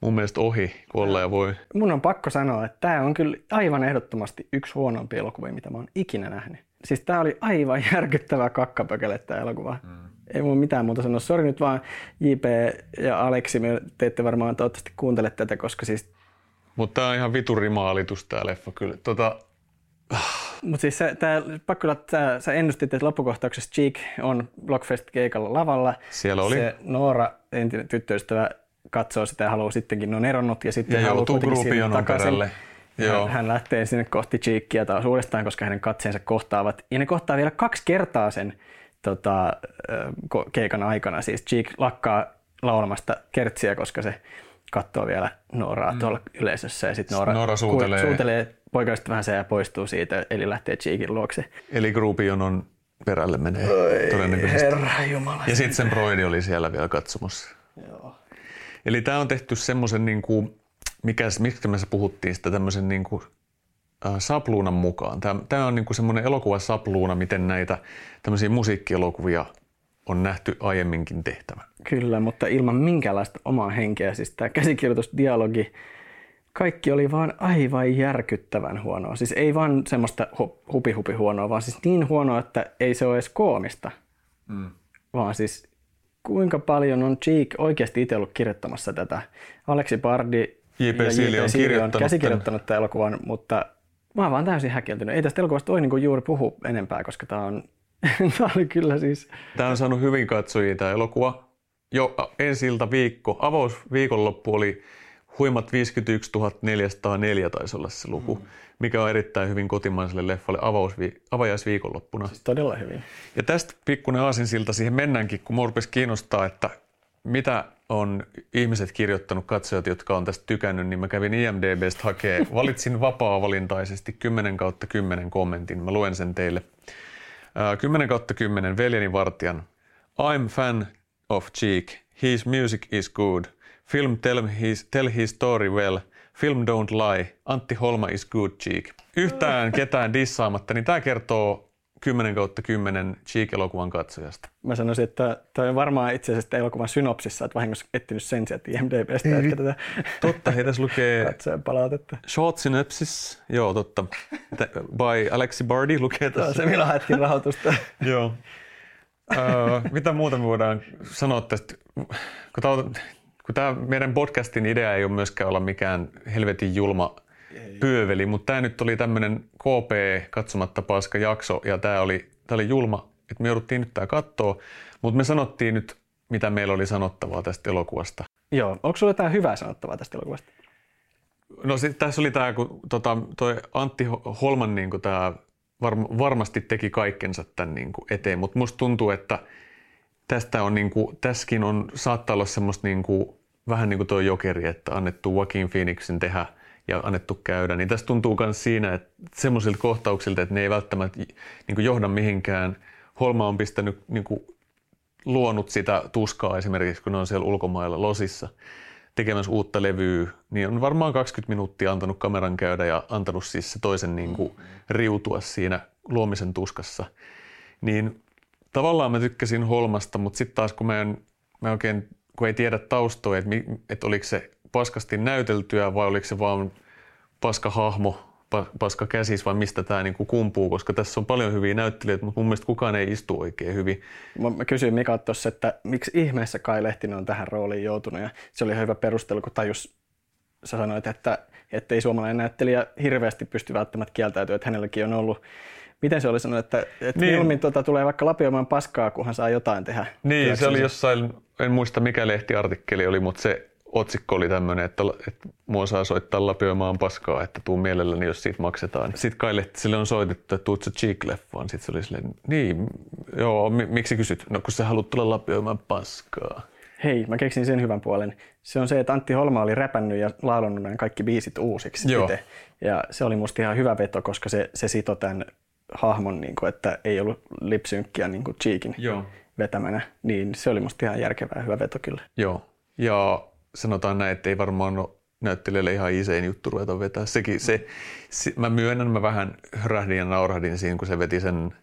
mun mielestä ohi, kun olla ja voi. Mun on pakko sanoa, että tämä on kyllä aivan ehdottomasti yksi huonompi elokuva, mitä mä oon ikinä nähnyt. Siis tää oli aivan järkyttävä kakkapökele tää elokuva. Mm. Ei mulla mitään muuta sanoa. Sori nyt vaan JP ja Aleksi, me te ette varmaan toivottavasti kuuntele tätä, koska siis Mutta tää on ihan viturimaalitus tää leffa kyllä. Tota, Mutta siis sä, tää, pakko olla, sä, sä ennustit, että loppukohtauksessa Cheek on Blockfest-keikalla lavalla. Siellä oli. Se Noora, entinen tyttöystävä, katsoo sitä ja haluaa sittenkin, ne on eronnut ja sitten Ja haluaa joutuu kuitenkin takaisin. perälle. Joo. Hän, hän lähtee sinne kohti Cheekia taas uudestaan, koska hänen katseensa kohtaavat. Ja ne kohtaa vielä kaksi kertaa sen tota, keikan aikana. Siis Cheek lakkaa laulamasta kertsiä, koska se katsoo vielä Nooraa mm. tuolla yleisössä. Ja sitten Noora, Noora suutelee. suutelee poikaystävänsä ja poistuu siitä, eli lähtee Cheekin luokse. eli gruupijonon perälle menee todennäköisesti. Herra Jumala. Ja sitten sen broidi oli siellä vielä katsomassa. Joo. Eli tämä on tehty semmoisen, niin kuin, mikä, miksi me puhuttiin sitä tämmöisen niin kuin, sapluunan mukaan. Tämä on niin kuin semmoinen elokuvasapluuna, miten näitä tämmöisiä musiikkielokuvia on nähty aiemminkin tehtävän. Kyllä, mutta ilman minkäänlaista omaa henkeä. Siis tämä käsikirjoitusdialogi, kaikki oli vaan aivan järkyttävän huonoa. Siis ei vaan semmoista hu- hupi-hupi huonoa, vaan siis niin huonoa, että ei se ole edes koomista. Mm. Vaan siis kuinka paljon on Cheek oikeasti itse ollut kirjoittamassa tätä. Aleksi Bardi J.P. ja on kirjoittanut käsikirjoittanut tämän elokuvan, mutta mä oon vaan täysin häkeltynyt. Ei tästä elokuvasta voi niinku juuri puhua enempää, koska tämä on, tää oli kyllä siis... Tämä on saanut hyvin katsojia tämä elokuva. Jo ensi ilta viikko, avaus viikonloppu oli huimat 51 404 taisi olla se luku, mm. mikä on erittäin hyvin kotimaiselle leffalle avausvi- avajaisviikonloppuna. Siis todella hyvin. Ja tästä pikkuinen aasinsilta siihen mennäänkin, kun mua kiinnostaa, että mitä on ihmiset kirjoittanut, katsojat, jotka on tästä tykännyt, niin mä kävin IMDBstä hakee, valitsin vapaa-valintaisesti 10 kautta 10 kommentin. Mä luen sen teille. Ää, 10 kautta 10, veljeni Vartijan. I'm fan of Cheek. His music is good. Film tell his, tell his story well. Film don't lie. Antti Holma is good Cheek. Yhtään ketään dissaamatta, niin tämä kertoo 10 kautta 10 Cheek-elokuvan katsojasta. Mä sanoisin, että toi on varmaan itse asiassa elokuvan synopsissa, että vahingossa etsinyt sen sieltä IMDBstä, että tätä Totta, hei tässä lukee katsojan palautetta. Short Synopsis, joo totta, by Alexi Bardi lukee Tämä on tässä. se, millä haettiin rahoitusta. joo. Öö, mitä muuta me voidaan sanoa tästä? Kun tämä, on- kun tämä meidän podcastin idea ei ole myöskään olla mikään helvetin julma pyöveli, mutta tämä nyt oli tämmöinen KP katsomatta paska jakso ja tämä oli, tämä oli julma, että me jouduttiin nyt tämä katsoa, mutta me sanottiin nyt, mitä meillä oli sanottavaa tästä elokuvasta. Joo, onko sulla jotain hyvää sanottavaa tästä elokuvasta? No sit, tässä oli tämä, kun tota, toi Antti Ho- Holman niin tämä varm, varmasti teki kaikkensa tämän niin kuin eteen, mutta musta tuntuu, että tästä on, niin kuin, tässäkin on, saattaa olla semmoista niin kuin, vähän niin kuin tuo jokeri, että annettu Joaquin Phoenixin tehdä ja annettu käydä, niin tässä tuntuu myös siinä, että semmoisilta kohtauksilta, että ne ei välttämättä niin kuin johda mihinkään Holma on pistänyt niin kuin, luonut sitä tuskaa esimerkiksi, kun ne on siellä ulkomailla losissa tekemässä uutta levyä, niin on varmaan 20 minuuttia antanut kameran käydä ja antanut siis se toisen niin kuin, riutua siinä luomisen tuskassa. Niin tavallaan mä tykkäsin Holmasta, mutta sitten taas kun mä, en, mä oikein, kun ei tiedä taustoja, että, että oliko se paskasti näyteltyä vai oliko se vaan paska hahmo, paska käsis vai mistä tämä niinku kumpuu, koska tässä on paljon hyviä näyttelijöitä, mutta mun mielestä kukaan ei istu oikein hyvin. Mä kysyin Mika tuossa, että miksi ihmeessä Kai Lehtinen on tähän rooliin joutunut ja se oli hyvä perustelu, kun tajus, sä sanoit, että ei suomalainen näyttelijä hirveästi pysty välttämättä kieltäytyä, että hänelläkin on ollut Miten se oli sanonut, että, että niin. mieluummin tuota, tulee vaikka lapioimaan paskaa, kunhan saa jotain tehdä? Niin, se oli jossain, en muista mikä lehtiartikkeli oli, mutta se otsikko oli tämmöinen, että, että mua saa soittaa lapioimaan paskaa, että tuu mielelläni, jos siitä maksetaan. Sitten Kai Lehtiselle on soitettu, että tuut sä Cheek-leffaan. Sitten se oli silleen, niin, joo, miksi kysyt? No kun sä haluat tulla lapioimaan paskaa. Hei, mä keksin sen hyvän puolen. Se on se, että Antti Holma oli räpännyt ja laulannut nämä kaikki biisit uusiksi Joo. itse. Ja se oli musta ihan hyvä veto, koska se, se sitoi tämän hahmon, niin kuin, että ei ollut lipsynkkiä niin kuin Cheekin Joo. vetämänä. Niin se oli musta ihan järkevää hyvä veto kyllä. Joo. Ja sanotaan näin, että ei varmaan ole näyttelijälle ihan isein juttu ruveta vetää. Sekin, se, se, mä myönnän, mä vähän hrähdin ja naurahdin siinä, kun se veti sen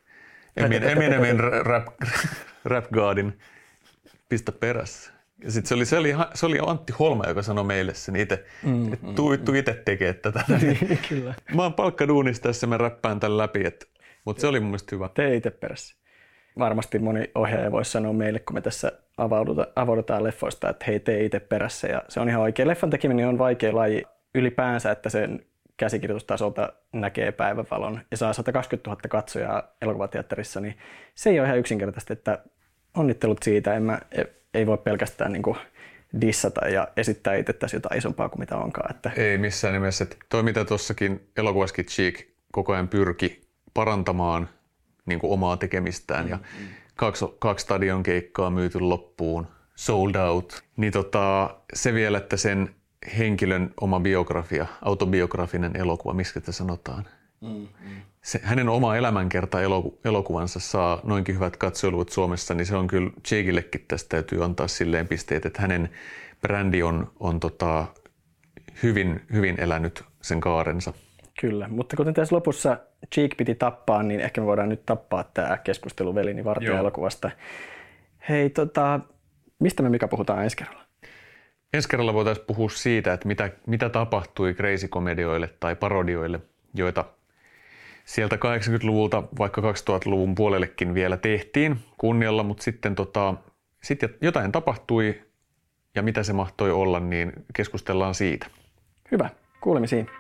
Eminemin rap, rap Godin pistä perässä. Ja sit se oli, se, oli, se oli Antti Holma, joka sanoi meille sen itse, mm, että tuu, mm, tuu itse tekemään tätä. Niin, kyllä. Mä oon palkkaduunissa tässä, mä räppään tämän läpi, mutta se oli mun mielestä hyvä. Tee itse perässä varmasti moni ohjaaja voisi sanoa meille, kun me tässä avauduta, avaudutaan leffoista, että hei, tee itse perässä. Ja se on ihan oikein. Leffan tekeminen on vaikea laji ylipäänsä, että sen käsikirjoitustasolta näkee päivävalon ja saa 120 000 katsojaa elokuvateatterissa, niin se ei ole ihan yksinkertaisesti, että onnittelut siitä. En mä, e, ei voi pelkästään niin kuin dissata ja esittää itse tässä jotain isompaa kuin mitä onkaan. Että... Ei missään nimessä. Toi mitä tuossakin elokuvaskin Cheek koko ajan pyrki parantamaan – niin kuin omaa tekemistään ja mm-hmm. kaksi, kaksi stadion keikkaa myyty loppuun, sold out. Niin tota, se vielä, että sen henkilön oma biografia, autobiografinen elokuva, miksi te sanotaan, mm-hmm. se, hänen oma elämänkerta eloku, elokuvansa saa noinkin hyvät katsoiluvut Suomessa, niin se on kyllä Jakeillekin tästä täytyy antaa silleen pisteet, että hänen brändi on, on tota, hyvin, hyvin elänyt sen kaarensa. Kyllä, mutta kuten tässä lopussa Cheek piti tappaa, niin ehkä me voidaan nyt tappaa tämä keskustelu Velini Vartija-elokuvasta. Hei, tota, mistä me Mika puhutaan ensi kerralla? Ensi kerralla voitaisiin puhua siitä, että mitä, mitä tapahtui crazy-komedioille tai parodioille, joita sieltä 80-luvulta vaikka 2000-luvun puolellekin vielä tehtiin kunnialla, mutta sitten tota, sitten jotain tapahtui ja mitä se mahtoi olla, niin keskustellaan siitä. Hyvä, kuulemisiin.